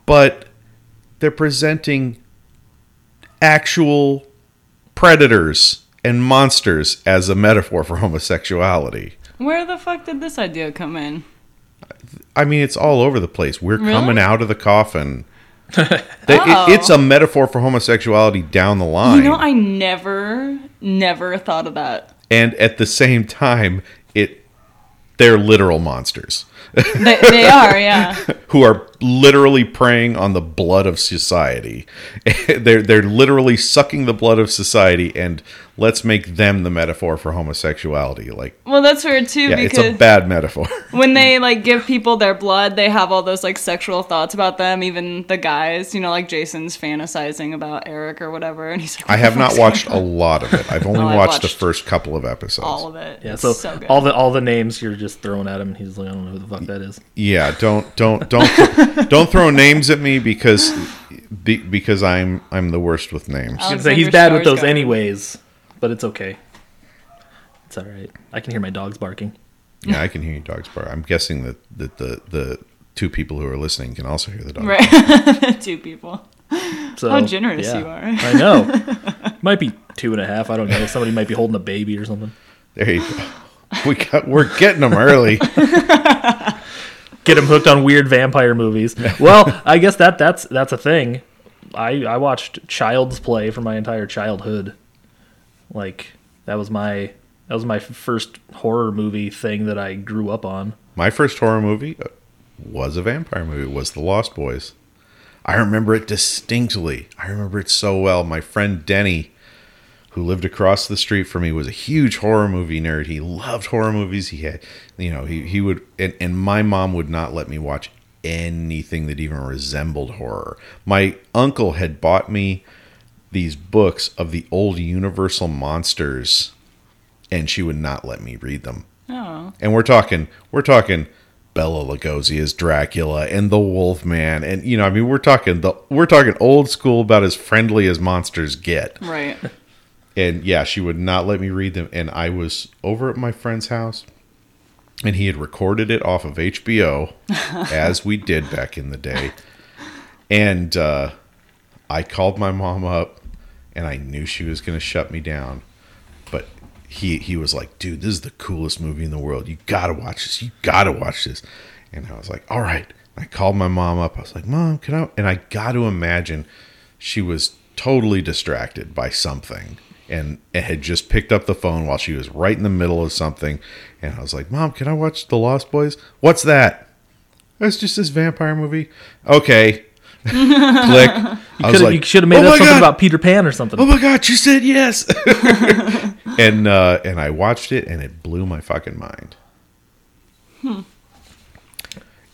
Speaker 3: But they're presenting actual predators and monsters as a metaphor for homosexuality.
Speaker 2: Where the fuck did this idea come in?
Speaker 3: I mean, it's all over the place. We're
Speaker 2: Really?
Speaker 3: coming out of the coffin.
Speaker 2: Oh.
Speaker 3: it- it's a metaphor for homosexuality down the line.
Speaker 2: You know, I never, never thought of that.
Speaker 3: and at the same time, it they're literal monsters
Speaker 2: They, they are, yeah.
Speaker 3: who are literally preying on the blood of society. they're they're literally sucking the blood of society, and let's make them the metaphor for homosexuality. Like,
Speaker 2: Well, that's weird too
Speaker 3: yeah, it's
Speaker 2: because
Speaker 3: a bad metaphor.
Speaker 2: when they like give people their blood, they have all those like sexual thoughts about them. Even the guys, you know, like Jason's fantasizing about Eric or whatever, and he's like,
Speaker 3: I have oh not watched a lot of it. I've only
Speaker 2: Oh, I
Speaker 3: watched, the first couple of episodes.
Speaker 2: all of it.
Speaker 1: Yeah,
Speaker 2: It's
Speaker 1: so,
Speaker 2: so good.
Speaker 1: all the all the names you're just throwing at him, and he's like, I don't know who the fuck that is.
Speaker 3: Yeah, don't don't don't don't throw names at me because be, because I'm I'm the worst with names.
Speaker 1: I was gonna say he's
Speaker 2: Alexander
Speaker 1: bad with those
Speaker 2: Skarsgård.
Speaker 1: anyways, but it's okay. It's all right. I can hear my dogs barking.
Speaker 3: Yeah, I can hear your dogs bark. I'm guessing that, that the the two people who are listening can also hear the dog.
Speaker 2: right, two people.
Speaker 1: So
Speaker 2: How generous
Speaker 1: yeah.
Speaker 2: you are.
Speaker 1: I know. Might be two and a half. I don't know. Somebody might be holding a baby or something.
Speaker 3: There you go. We got we're getting them early.
Speaker 1: Get them hooked on weird vampire movies. Well, I guess that that's that's a thing. I I watched Child's Play for my entire childhood. Like that was my that was my first horror movie thing that I grew up on.
Speaker 3: My first horror movie uh, was a vampire movie. Was The Lost Boys. I remember it distinctly. I remember it so well. My friend Denny, who lived across the street from me, was a huge horror movie nerd. He loved horror movies. He had, you know, he, he would, and, and my mom would not let me watch anything that even resembled horror. My uncle had bought me these books of the old Universal monsters, and she would not let me read them
Speaker 2: Oh,
Speaker 3: and we're talking we're talking Bela Lugosi as Dracula and the Wolfman and you know I mean we're talking the we're talking old school about as friendly as monsters get
Speaker 2: right.
Speaker 3: And yeah she would not let me read them and I was over at my friend's house and he had recorded it off of HBO as we did back in the day and uh, I called my mom up and I knew she was going to shut me down but he he was like, dude, this is the coolest movie in the world. You gotta watch this. You gotta watch this. And I was like, all right. I called my mom up. I was like, mom, can I? And I got to imagine she was totally distracted by something and had just picked up the phone while she was right in the middle of something. And I was like, mom, can I watch The Lost Boys? What's that? It's just this vampire movie. Okay. Click. I was like,
Speaker 1: you should have made
Speaker 3: "Oh
Speaker 1: up something
Speaker 3: God!"
Speaker 1: about Peter Pan or something.
Speaker 3: oh my god you said yes and uh and i watched it and it blew my fucking mind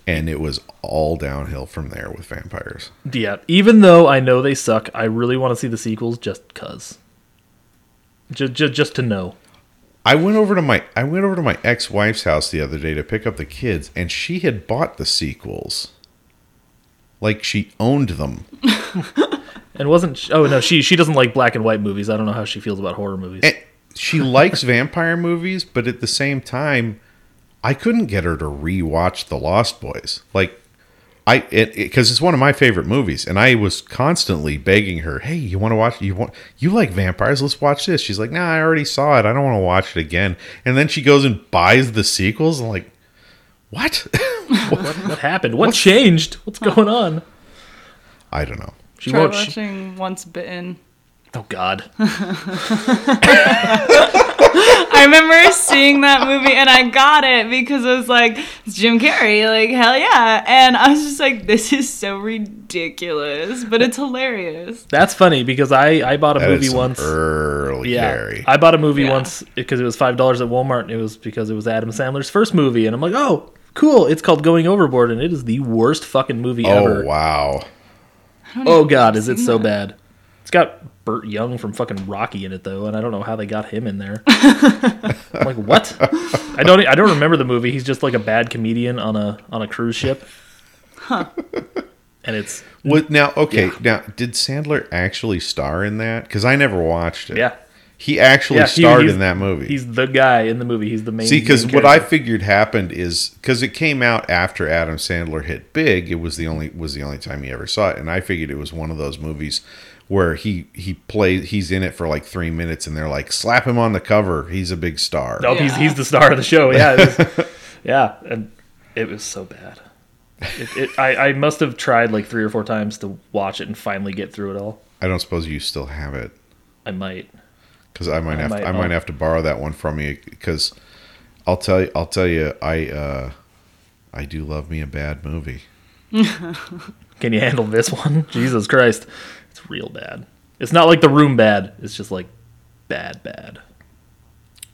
Speaker 3: and it was all downhill from there with vampires
Speaker 1: Yeah, even though I know they suck, I really want to see the sequels just cuz. Just, just, just to know.
Speaker 3: i went over to my i went over to my ex-wife's house the other day to pick up the kids and she had bought the sequels like she owned them
Speaker 1: And wasn't sh- oh no, she she doesn't like black and white movies. I don't know how she feels about horror movies.
Speaker 3: and she likes vampire movies but at the same time i couldn't get her to rewatch the lost boys like I it because it's one of my favorite movies, and I was constantly begging her, "Hey, you want to watch? You want you like vampires? Let's watch this." She's like, "Nah, I already saw it. I don't want to watch it again." And then she goes and buys the sequels. I'm like, "What?"
Speaker 1: what, what happened? What changed? What's going on?
Speaker 3: I don't know.
Speaker 1: She
Speaker 2: Try
Speaker 1: won't. She,
Speaker 2: watching Once Bitten.
Speaker 1: oh God.
Speaker 2: I remember seeing that movie and I got it because it was like it's Jim Carrey, like hell yeah, and I was just like, this is so ridiculous, but it's hilarious.
Speaker 1: That's funny because I I bought a
Speaker 3: That is
Speaker 1: movie
Speaker 3: some
Speaker 1: once.
Speaker 3: early
Speaker 1: Yeah,
Speaker 3: Carrie.
Speaker 1: I bought a movie
Speaker 2: Yeah.
Speaker 1: once because it was five dollars at Walmart. And it was because it was Adam Sandler's first movie, and I'm like, oh, cool. It's called Going Overboard, and it is the worst fucking movie
Speaker 3: oh
Speaker 1: ever.
Speaker 3: wow!
Speaker 1: Oh God, is it so bad? It's got Burt Young from fucking Rocky in it though, and I don't know how they got him in there. I'm like, what? I don't. I don't remember the movie. He's just like a bad comedian on a on a cruise ship. Huh. And it's
Speaker 3: What now? Okay, now did Sandler actually star in that? Because I never watched it.
Speaker 1: yeah.
Speaker 3: he actually
Speaker 1: Yeah,
Speaker 3: starred
Speaker 1: he's-
Speaker 3: in that movie.
Speaker 1: He's the guy in the movie. He's the main.
Speaker 3: See, because what I figured happened is because it came out after Adam Sandler hit big. It was the only was the only time he ever saw it, and I figured it was one of those movies where he he plays he's in it for like three minutes and they're like slap him on the cover he's a big star
Speaker 1: Nope, he's
Speaker 2: Yeah.
Speaker 1: he's the star of the show. Yeah, was, yeah, and it was so bad. It, it, I I must have tried like three or four times to watch it and finally get through it all.
Speaker 3: i don't suppose you still have it
Speaker 1: I might.
Speaker 3: because i might
Speaker 1: I
Speaker 3: have
Speaker 1: might-
Speaker 3: i might have to borrow that one from you because i'll tell you i'll tell you i uh i do love me a bad movie
Speaker 1: Can you handle this one? Jesus Christ, real bad. It's not like the room bad. It's just like bad, bad.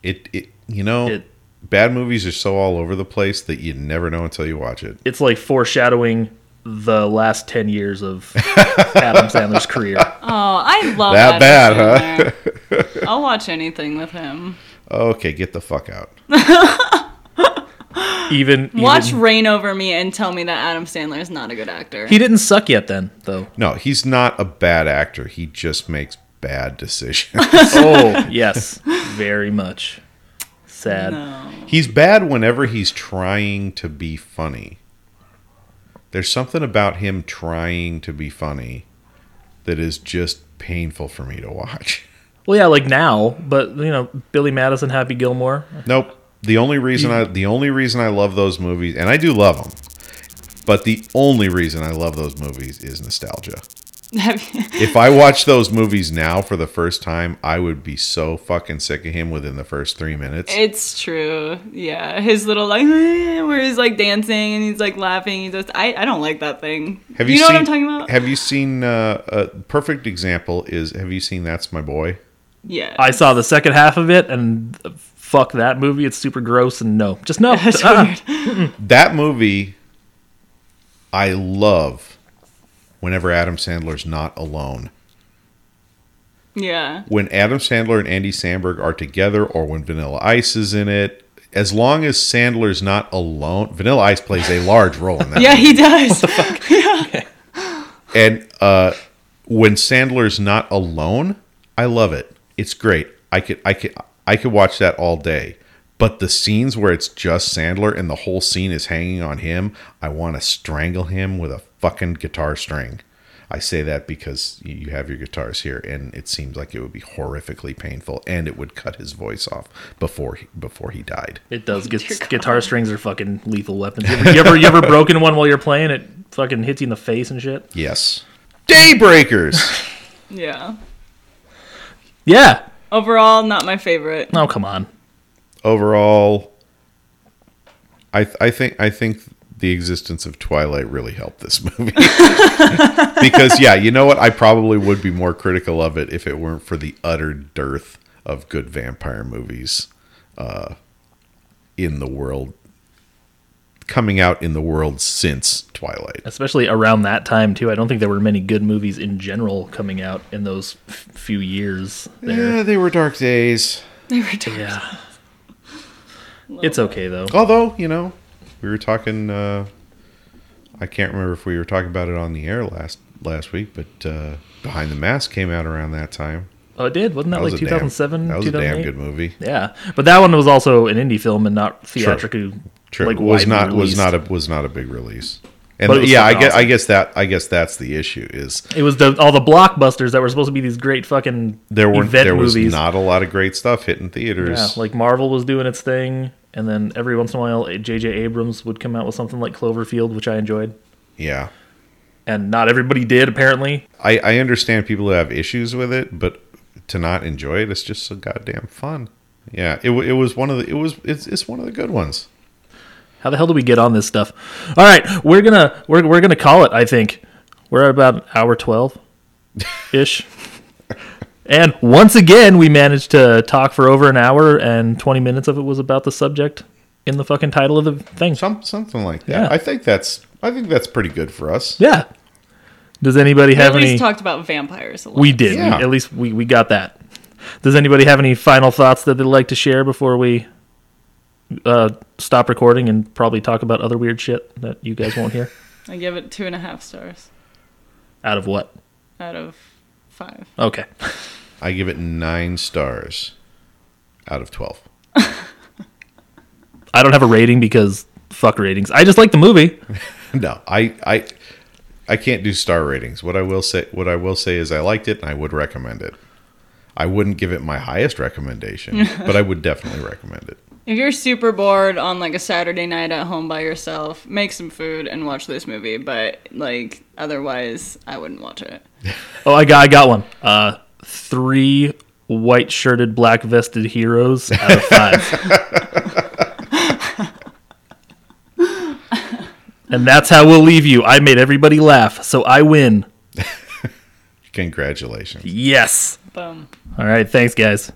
Speaker 3: it it you know
Speaker 1: It
Speaker 3: bad movies are so all over the place that you never know until you watch it
Speaker 1: it's like foreshadowing the last ten years of Adam Sandler's career.
Speaker 2: Oh, I love
Speaker 3: That
Speaker 2: Adam
Speaker 3: bad,
Speaker 2: Sandler. I'll watch anything with him.
Speaker 3: okay get the fuck out
Speaker 1: Even
Speaker 2: Watch
Speaker 1: even-
Speaker 2: Reign Over Me and tell me that Adam Sandler is not a good actor.
Speaker 1: he didn't suck yet. Then though.
Speaker 3: no he's not a bad actor he just makes bad decisions
Speaker 1: Oh yes, very much. Sad.
Speaker 2: no.
Speaker 3: He's bad whenever he's trying to be funny. There's something about him trying to be funny that is just painful for me to watch.
Speaker 1: Well, yeah, like now, but you know, Billy Madison, Happy Gilmore.
Speaker 3: Nope. The only reason I the only reason I love those movies and I do love them. But the only reason I love those movies is nostalgia. If I watch those movies now for the first time, I would be so fucking sick of him within the first 3 minutes.
Speaker 2: it's true. Yeah, his little like where he's like dancing and he's like laughing. He just I, I don't like that thing.
Speaker 3: Have
Speaker 2: you,
Speaker 3: you,
Speaker 2: know
Speaker 3: seen,
Speaker 2: what I'm talking about?
Speaker 3: Have you seen uh, a perfect example is have you seen That's My Boy?
Speaker 2: yeah.
Speaker 1: I saw the second half of it, and fuck that movie. It's super gross, and no, just no.
Speaker 2: That's
Speaker 1: Uh-uh.
Speaker 2: weird.
Speaker 3: That movie I love whenever Adam Sandler's not alone.
Speaker 2: Yeah.
Speaker 3: When Adam Sandler and Andy Samberg are together or when Vanilla Ice is in it, as long as Sandler's not alone, Vanilla Ice plays a large role in that.
Speaker 2: Yeah, he does. What the fuck? yeah. Okay.
Speaker 3: And uh, when Sandler's not alone, I love it. It's great. I could I could I could watch that all day. But the scenes where it's just Sandler and the whole scene is hanging on him, I want to strangle him with a fucking guitar string. I say that because you have your guitars here, and it seems like it would be horrifically painful, and it would cut his voice off before he, before he died.
Speaker 1: It does. Gu- guitar strings are fucking lethal weapons. You ever, you ever, you ever broken one while you're playing? It fucking hits you in the face and shit.
Speaker 3: Yes, Daybreakers.
Speaker 2: yeah.
Speaker 1: Yeah.
Speaker 2: Overall, not my favorite.
Speaker 1: Oh come on.
Speaker 3: overall I th- I think I think the existence of Twilight really helped this movie. because yeah, you know what? I probably would be more critical of it if it weren't for the utter dearth of good vampire movies uh, in the world coming out in the world since Twilight.
Speaker 1: Especially around that time too. I don't think there were many good movies in general coming out in those f- few years there.
Speaker 3: Yeah, they were dark days.
Speaker 2: They were dark.
Speaker 1: Yeah. It's okay though.
Speaker 3: Although, you know, we were talking uh I can't remember if we were talking about it on the air last last week, but uh Behind the Mask came out around that time.
Speaker 1: Oh, it did. Wasn't that,
Speaker 3: That was
Speaker 1: like
Speaker 3: a damn-
Speaker 1: 2007,
Speaker 3: That was a damn good movie.
Speaker 1: Yeah, but that one was also an indie film and not theatrically.
Speaker 3: True.
Speaker 1: Like
Speaker 3: was
Speaker 1: widely
Speaker 3: not was not a was not a big release. And
Speaker 1: But
Speaker 3: yeah, I
Speaker 1: fucking
Speaker 3: guess I guess that I guess that's the issue is
Speaker 1: It was the all the blockbusters that were supposed to be these great fucking
Speaker 3: there weren't
Speaker 1: event
Speaker 3: there was
Speaker 1: movies.
Speaker 3: not a lot of great stuff hitting theaters.
Speaker 1: yeah, like Marvel was doing its thing, and then every once in a while, J.J. Abrams would come out with something like Cloverfield, which I enjoyed,
Speaker 3: yeah.
Speaker 1: and not everybody did apparently.
Speaker 3: I, I understand people who have issues with it, but to not enjoy it, it's just so goddamn fun. Yeah, it, it was one of the it was it's, it's one of the good ones.
Speaker 1: How the hell do we get on this stuff? All right, we're gonna we're we're gonna call it. I think we're at about hour twelve ish. And once again, we managed to talk for over an hour, and 20 minutes of it was about the subject in the fucking title of the thing.
Speaker 3: Some something like that.
Speaker 1: Yeah.
Speaker 3: I think that's I think that's pretty good for us.
Speaker 1: Yeah. Does anybody
Speaker 2: We
Speaker 1: have
Speaker 2: at least
Speaker 1: any?
Speaker 2: talked about vampires a lot.
Speaker 1: we did. We- at least we, we got that. Does anybody have any final thoughts that they'd like to share before we uh, stop recording and probably talk about other weird shit that you guys won't hear?
Speaker 2: I give it two and a half stars
Speaker 1: Out of what?
Speaker 2: out of five.
Speaker 1: Okay.
Speaker 3: I give it nine stars out of twelve.
Speaker 1: I don't have a rating because fuck ratings. I just like the movie.
Speaker 3: No, I I I can't do star ratings. What I will say, what I will say is, I liked it and I would recommend it. I wouldn't give it my highest recommendation, but I would definitely recommend it.
Speaker 2: If you're super bored on like a Saturday night at home by yourself, make some food and watch this movie. But like otherwise, I wouldn't watch it.
Speaker 1: Oh, I got I got one. Uh, three white shirted, black vested heroes out of five. and that's how we'll leave you. I made everybody laugh, so I win.
Speaker 3: Congratulations.
Speaker 1: Yes.
Speaker 2: Boom.
Speaker 1: All right. Thanks, guys.